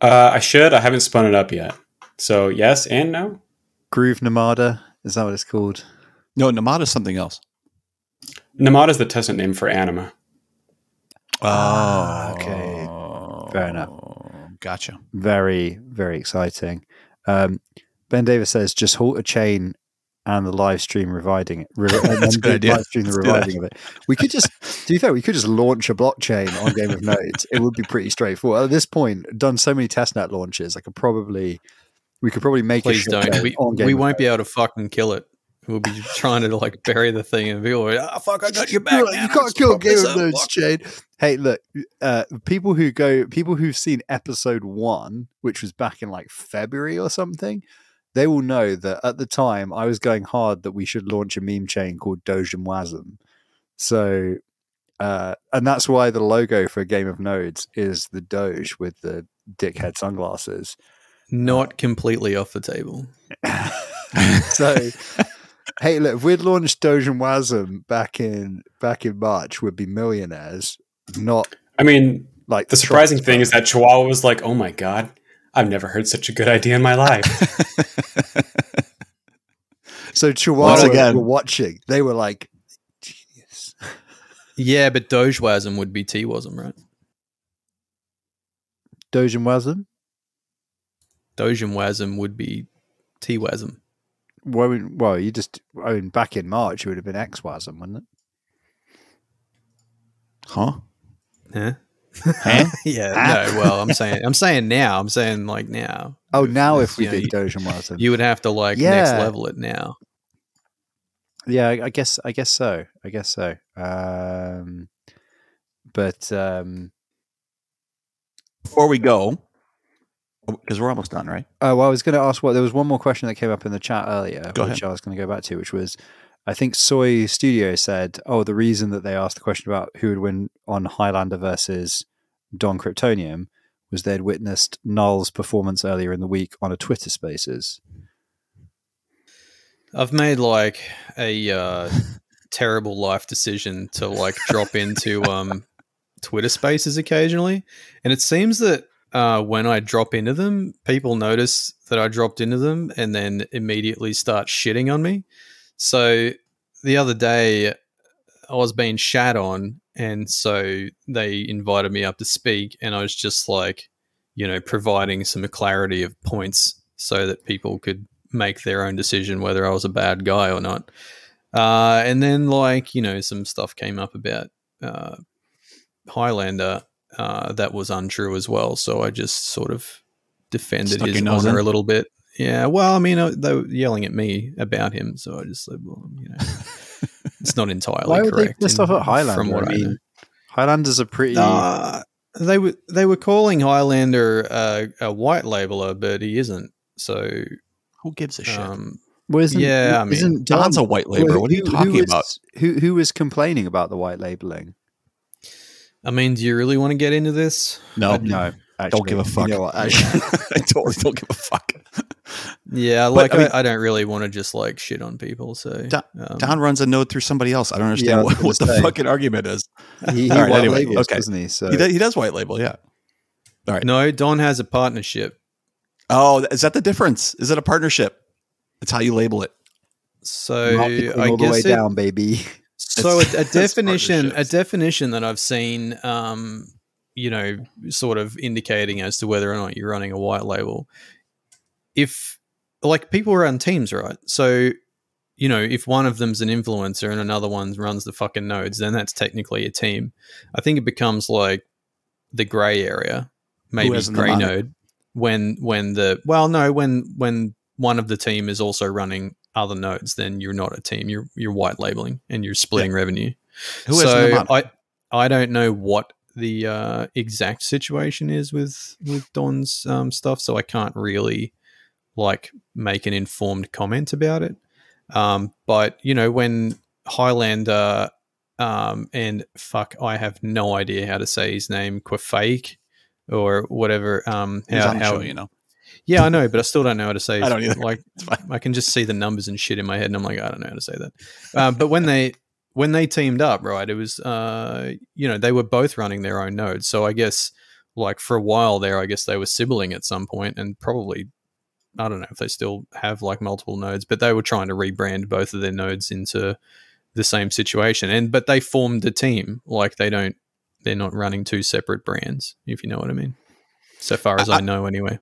Uh, I should. I haven't spun it up yet. So yes and no. Groove Namada. Is that what it's called? No, Namada's something else. Namada is the testament name for Anoma. Ah, okay. Fair enough. Gotcha. Very very exciting. Um, ben Davis says just halt a chain and the live stream reviving it. Re- (laughs) That's good idea. Live stream the Let's do that. reviving of it. We could just, to be fair, we could just launch a blockchain on Game of Nodes. It would be pretty straightforward. At this point, done so many testnet launches, I could probably, we could probably make it. Please a don't. We, we won't be able to fucking kill it. We'll be trying to like bury the thing and people be, ah, fuck, I got your back. Like, you can't kill Game of up." Nodes, Chain. Hey, look, uh, people who go, people who've seen episode one, which was back in like February or something, they will know that at the time I was going hard that we should launch a meme chain called Doge and Wasm. So, uh, and that's why the logo for Game of Nodes is the Doge with the dickhead sunglasses. Not completely off the table. (laughs) (laughs) so hey look if we'd launched doge and wasm back in back in march we'd be millionaires not I mean, like the surprising thing is that Chihuahua was like, "Oh my god, I've never heard such a good idea in my life." (laughs) so chihuahua again- were watching they were like genius Yeah, but Dojewasm would be T-wasm, right? doge and wasm Dojewasm would be T-wasm. Well, well you just i mean back in march it would have been x wasm wouldn't it Huh? Huh? Huh? (laughs) yeah. No. Well, I'm saying. I'm saying now. I'm saying like now. oh now if we you know, did you- doge and wasm You would have to like next level it now. yeah I, I guess i guess so i guess so um but um Before we go, because we're almost done, right? Oh, well, I was going to ask what there was one more question that came up in the chat earlier, Go which ahead. I was going to go back to, which was I think Soy Studio said, "Oh, the reason that they asked the question about who would win on Highlander versus Don Cryptonium was they'd witnessed Null's performance earlier in the week on a Twitter Spaces." I've made like a uh, terrible life decision to like drop into um, Twitter Spaces occasionally, and it seems that uh, when I drop into them, people notice that I dropped into them and then immediately start shitting on me. So the other day, I was being shat on, and so they invited me up to speak, and I was just like, you know, providing some clarity of points so that people could make their own decision whether I was a bad guy or not. Uh, and then, like, you know, some stuff came up about uh, Highlander uh, that was untrue as well. So I just sort of defended Stuck his honor in? a little bit. Yeah, well, I mean, uh, they were yelling at me about him, so I just said, well, you know, (laughs) it's not entirely Why would they correct. pissed in- off at Highlander? From what I I, mean, know. Highlanders are pretty. Uh, they were they were calling Highlander uh, a white labeler, but he isn't. So, Who gives a shit? um, well, isn't, yeah, I mean, isn't Don's a white labeler? well, what are you talking who about? Who who was complaining about the white labeling? I mean, do you really want to get into this? No, No, actually, give a fuck. You know what, actually, (laughs) I totally don't give a fuck. Yeah, like I I, mean- I, don't really want to just like shit on people. So Don- um, Don runs a node through somebody else. I don't understand I was what, what the fucking argument is. he, he All right, white anyway, labels, okay. doesn't he? So He does, he does white label, yeah. All right. no, Don has a partnership. Oh, is that the difference? Is it a partnership? It's how you label it. So marketing I all the way guess it, down, baby. So a, (laughs) a definition a definition that I've seen, um, you know, sort of indicating as to whether or not you're running a white label. If like people run teams, right? So you know, if one of them's an influencer and another one runs the fucking nodes, then that's technically a team. I think it becomes like the gray area, maybe gray node, when when the well, no, when when one of the team is also running other nodes, then you're not a team. You're you're white labeling and you're splitting revenue. Who so? I I don't know what the uh, exact situation is with with Don's um, stuff, so I can't really like make an informed comment about it. Um, but you know, when Highlander um, and fuck, I have no idea how to say his name, Quafake or whatever. Um, how, how- you know. Yeah, I know, but I still don't know how to say. I don't either. Like. I can just see the numbers and shit in my head, and I'm like, I don't know how to say that. Um, (laughs) but when they when they teamed up, right, it was uh, you know they were both running their own nodes, so I guess like for a while there, I guess they were sibling at some point, and probably I don't know if they still have like multiple nodes, but they were trying to rebrand both of their nodes into the same situation, and but they formed a team, like they don't they're not running two separate brands, if you know what I mean. So far as I, I- know, anyway.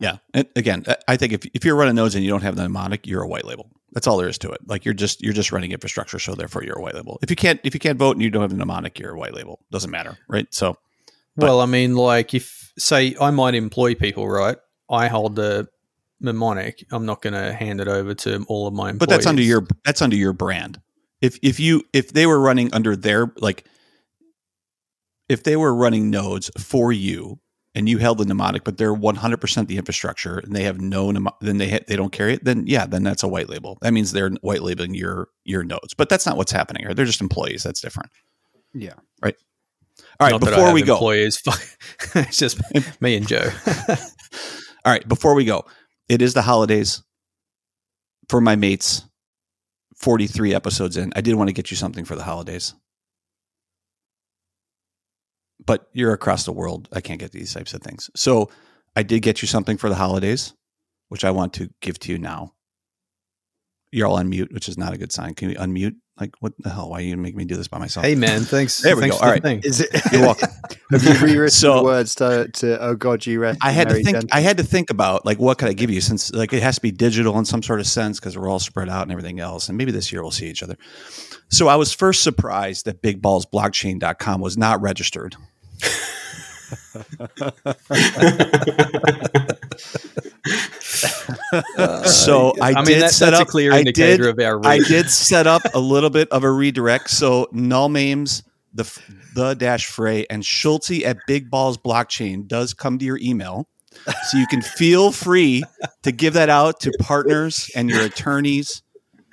Yeah. And again, I- think if, if you're running nodes and you don't have the mnemonic, you're a white label. That's all there is to it. Like you're just you're just running infrastructure, so therefore you're a white label. If you can't if you can't vote and you don't have the mnemonic, you're a white label. Doesn't matter, right? So But- well, I mean, like if say I might employ people, right? I hold the mnemonic. I'm not going to hand it over to all of my employees. but that's under your that's under your brand. If if you if they were running under their like if they were running nodes for you and you held the mnemonic, but they're 100% the infrastructure and they have no mnemo- then they ha- they don't carry it, then yeah, then that's a white label. That means they're white labeling your your nodes. But that's not what's happening here. They're just employees. That's different. Yeah. Right. All right, Not before we go. employees. Fuck. (laughs) it's just (laughs) me and Joe. (laughs) All right, before we go, it is the holidays for my mates. 43 episodes in. I did want to get you something for the holidays. But you're across the world. I can't get these types of things. So I did get you something for the holidays, which I want to give to you now. You're all on mute, which is not a good sign. Can you unmute? Like, what the hell? Why are you make me do this by myself? hey, man, thanks. There we thanks go. for All thing. Is it? (laughs) You're welcome. Have you rewritten So- the words to, to "Oh God, you rest"? I had to think. I had to think about like what could I give you since like it has to be digital in some sort of sense because we're all spread out and everything else. And maybe this year we'll see each other. So I was first surprised that BigBallsBlockchain.com was not registered. (laughs) so uh, I, I mean, did that, set that's up. a clear I did. of our I did set up a (laughs) little bit of a redirect. So Nullnames, the the dash frey, and Schulte at Big Balls Blockchain does come to your email. So you can feel free to give that out to partners and your attorneys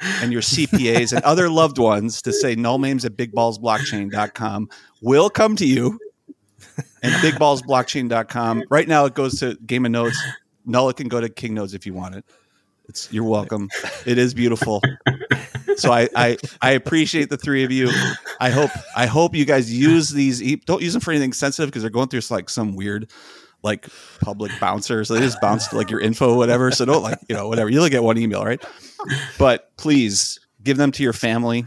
and your CPAs and other loved ones to say null names at bigballsblockchain.com will come to you and bigballsblockchain.com. (laughs) Right now it goes to Game of Nodes. Null, it can go to King Nodes if you want it. It's you're welcome. It is beautiful. So I, I I appreciate the three of you. I hope I hope you guys use these. Don't use them for anything sensitive because they're going through like some weird like public bouncer. So they just bounce like your info, whatever. So don't like you know whatever. You only get one email, right? But please give them to your family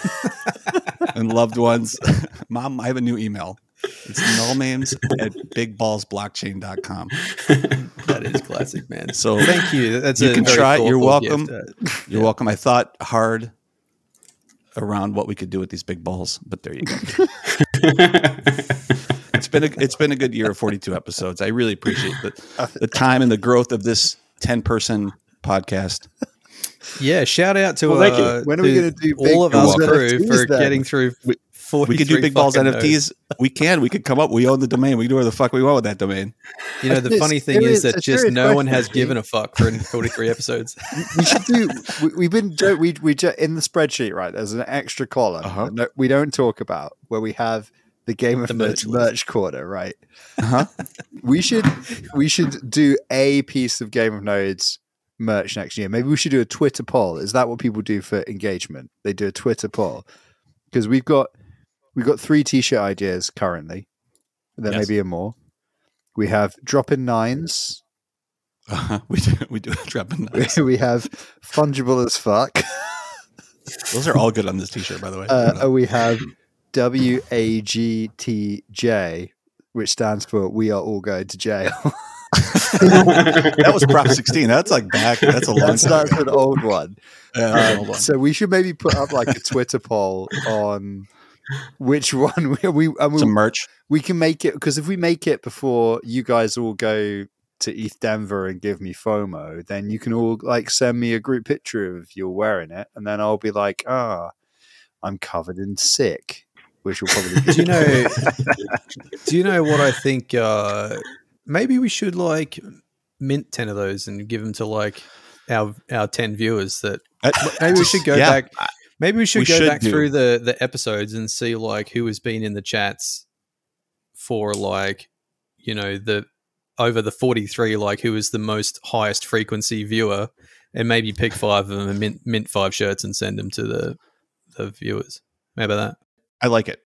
(laughs) and loved ones. (laughs) Mom, I have a new email. It's nullnames at bigballsblockchain.com. (laughs) that is classic, man. So Thank you. That's You a can very try. You're welcome. gift. You're welcome. I thought hard around what we could do with these big balls, but there you go. (laughs) it's been a it's been a good year of 42 episodes. I really appreciate the the time and the growth of this 10 person podcast. Yeah, shout out to Well, thank you. uh, When are we gonna do all big of us crew for then? getting through. We- could do big balls NFTs. nodes. (laughs) We can. We could come up. We own the domain. We can do whatever the fuck we want with that domain. You know, the It's funny thing serious- is that just serious no one has given a fuck for (laughs) 43 episodes. (laughs) we should do. We, we've been we we in the spreadsheet right. There's an extra column Uh-huh. that no, we don't talk about where we have the game of The merch, merch merch, list. corner. Right. Uh-huh. We should we should do a piece of Game of Nodes merch next year. Maybe we should do a Twitter poll. Is that what people do for engagement? They do a Twitter poll because we've got we've got three T-shirt ideas currently. There Yes. may be a more. We have drop in nines. Uh-huh. (laughs) We do. We do drop in nuts. we have fungible as fuck. (laughs) Those are all good on this T-shirt, by the way. Uh, we have WAGTJ, which stands for We Are All Going to Jail. (laughs) that was Prop 16. That's like back. That's a long That's, time. that's an old one. Yeah, that's an Um, old one. so we should maybe put up like a Twitter poll on which (laughs) one we we, and we, Some merch. we can make it because if we make it before you guys all go to ETH Denver and give me FOMO, then you can all like send me a group picture of you wearing it, and then I'll be like, ah, I'm covered in sick, which will probably be Do you know? (laughs) do you know what I think? Uh, maybe we should like mint ten of those and give them to like our our ten viewers. That Uh, maybe we should go yeah, back. Maybe we should we go should back do. through the the episodes and see like who has been in the chats for like you know the over the 43 like who is the most highest frequency viewer and maybe pick five of them and mint, mint five shirts and send them to the the viewers maybe that I like it.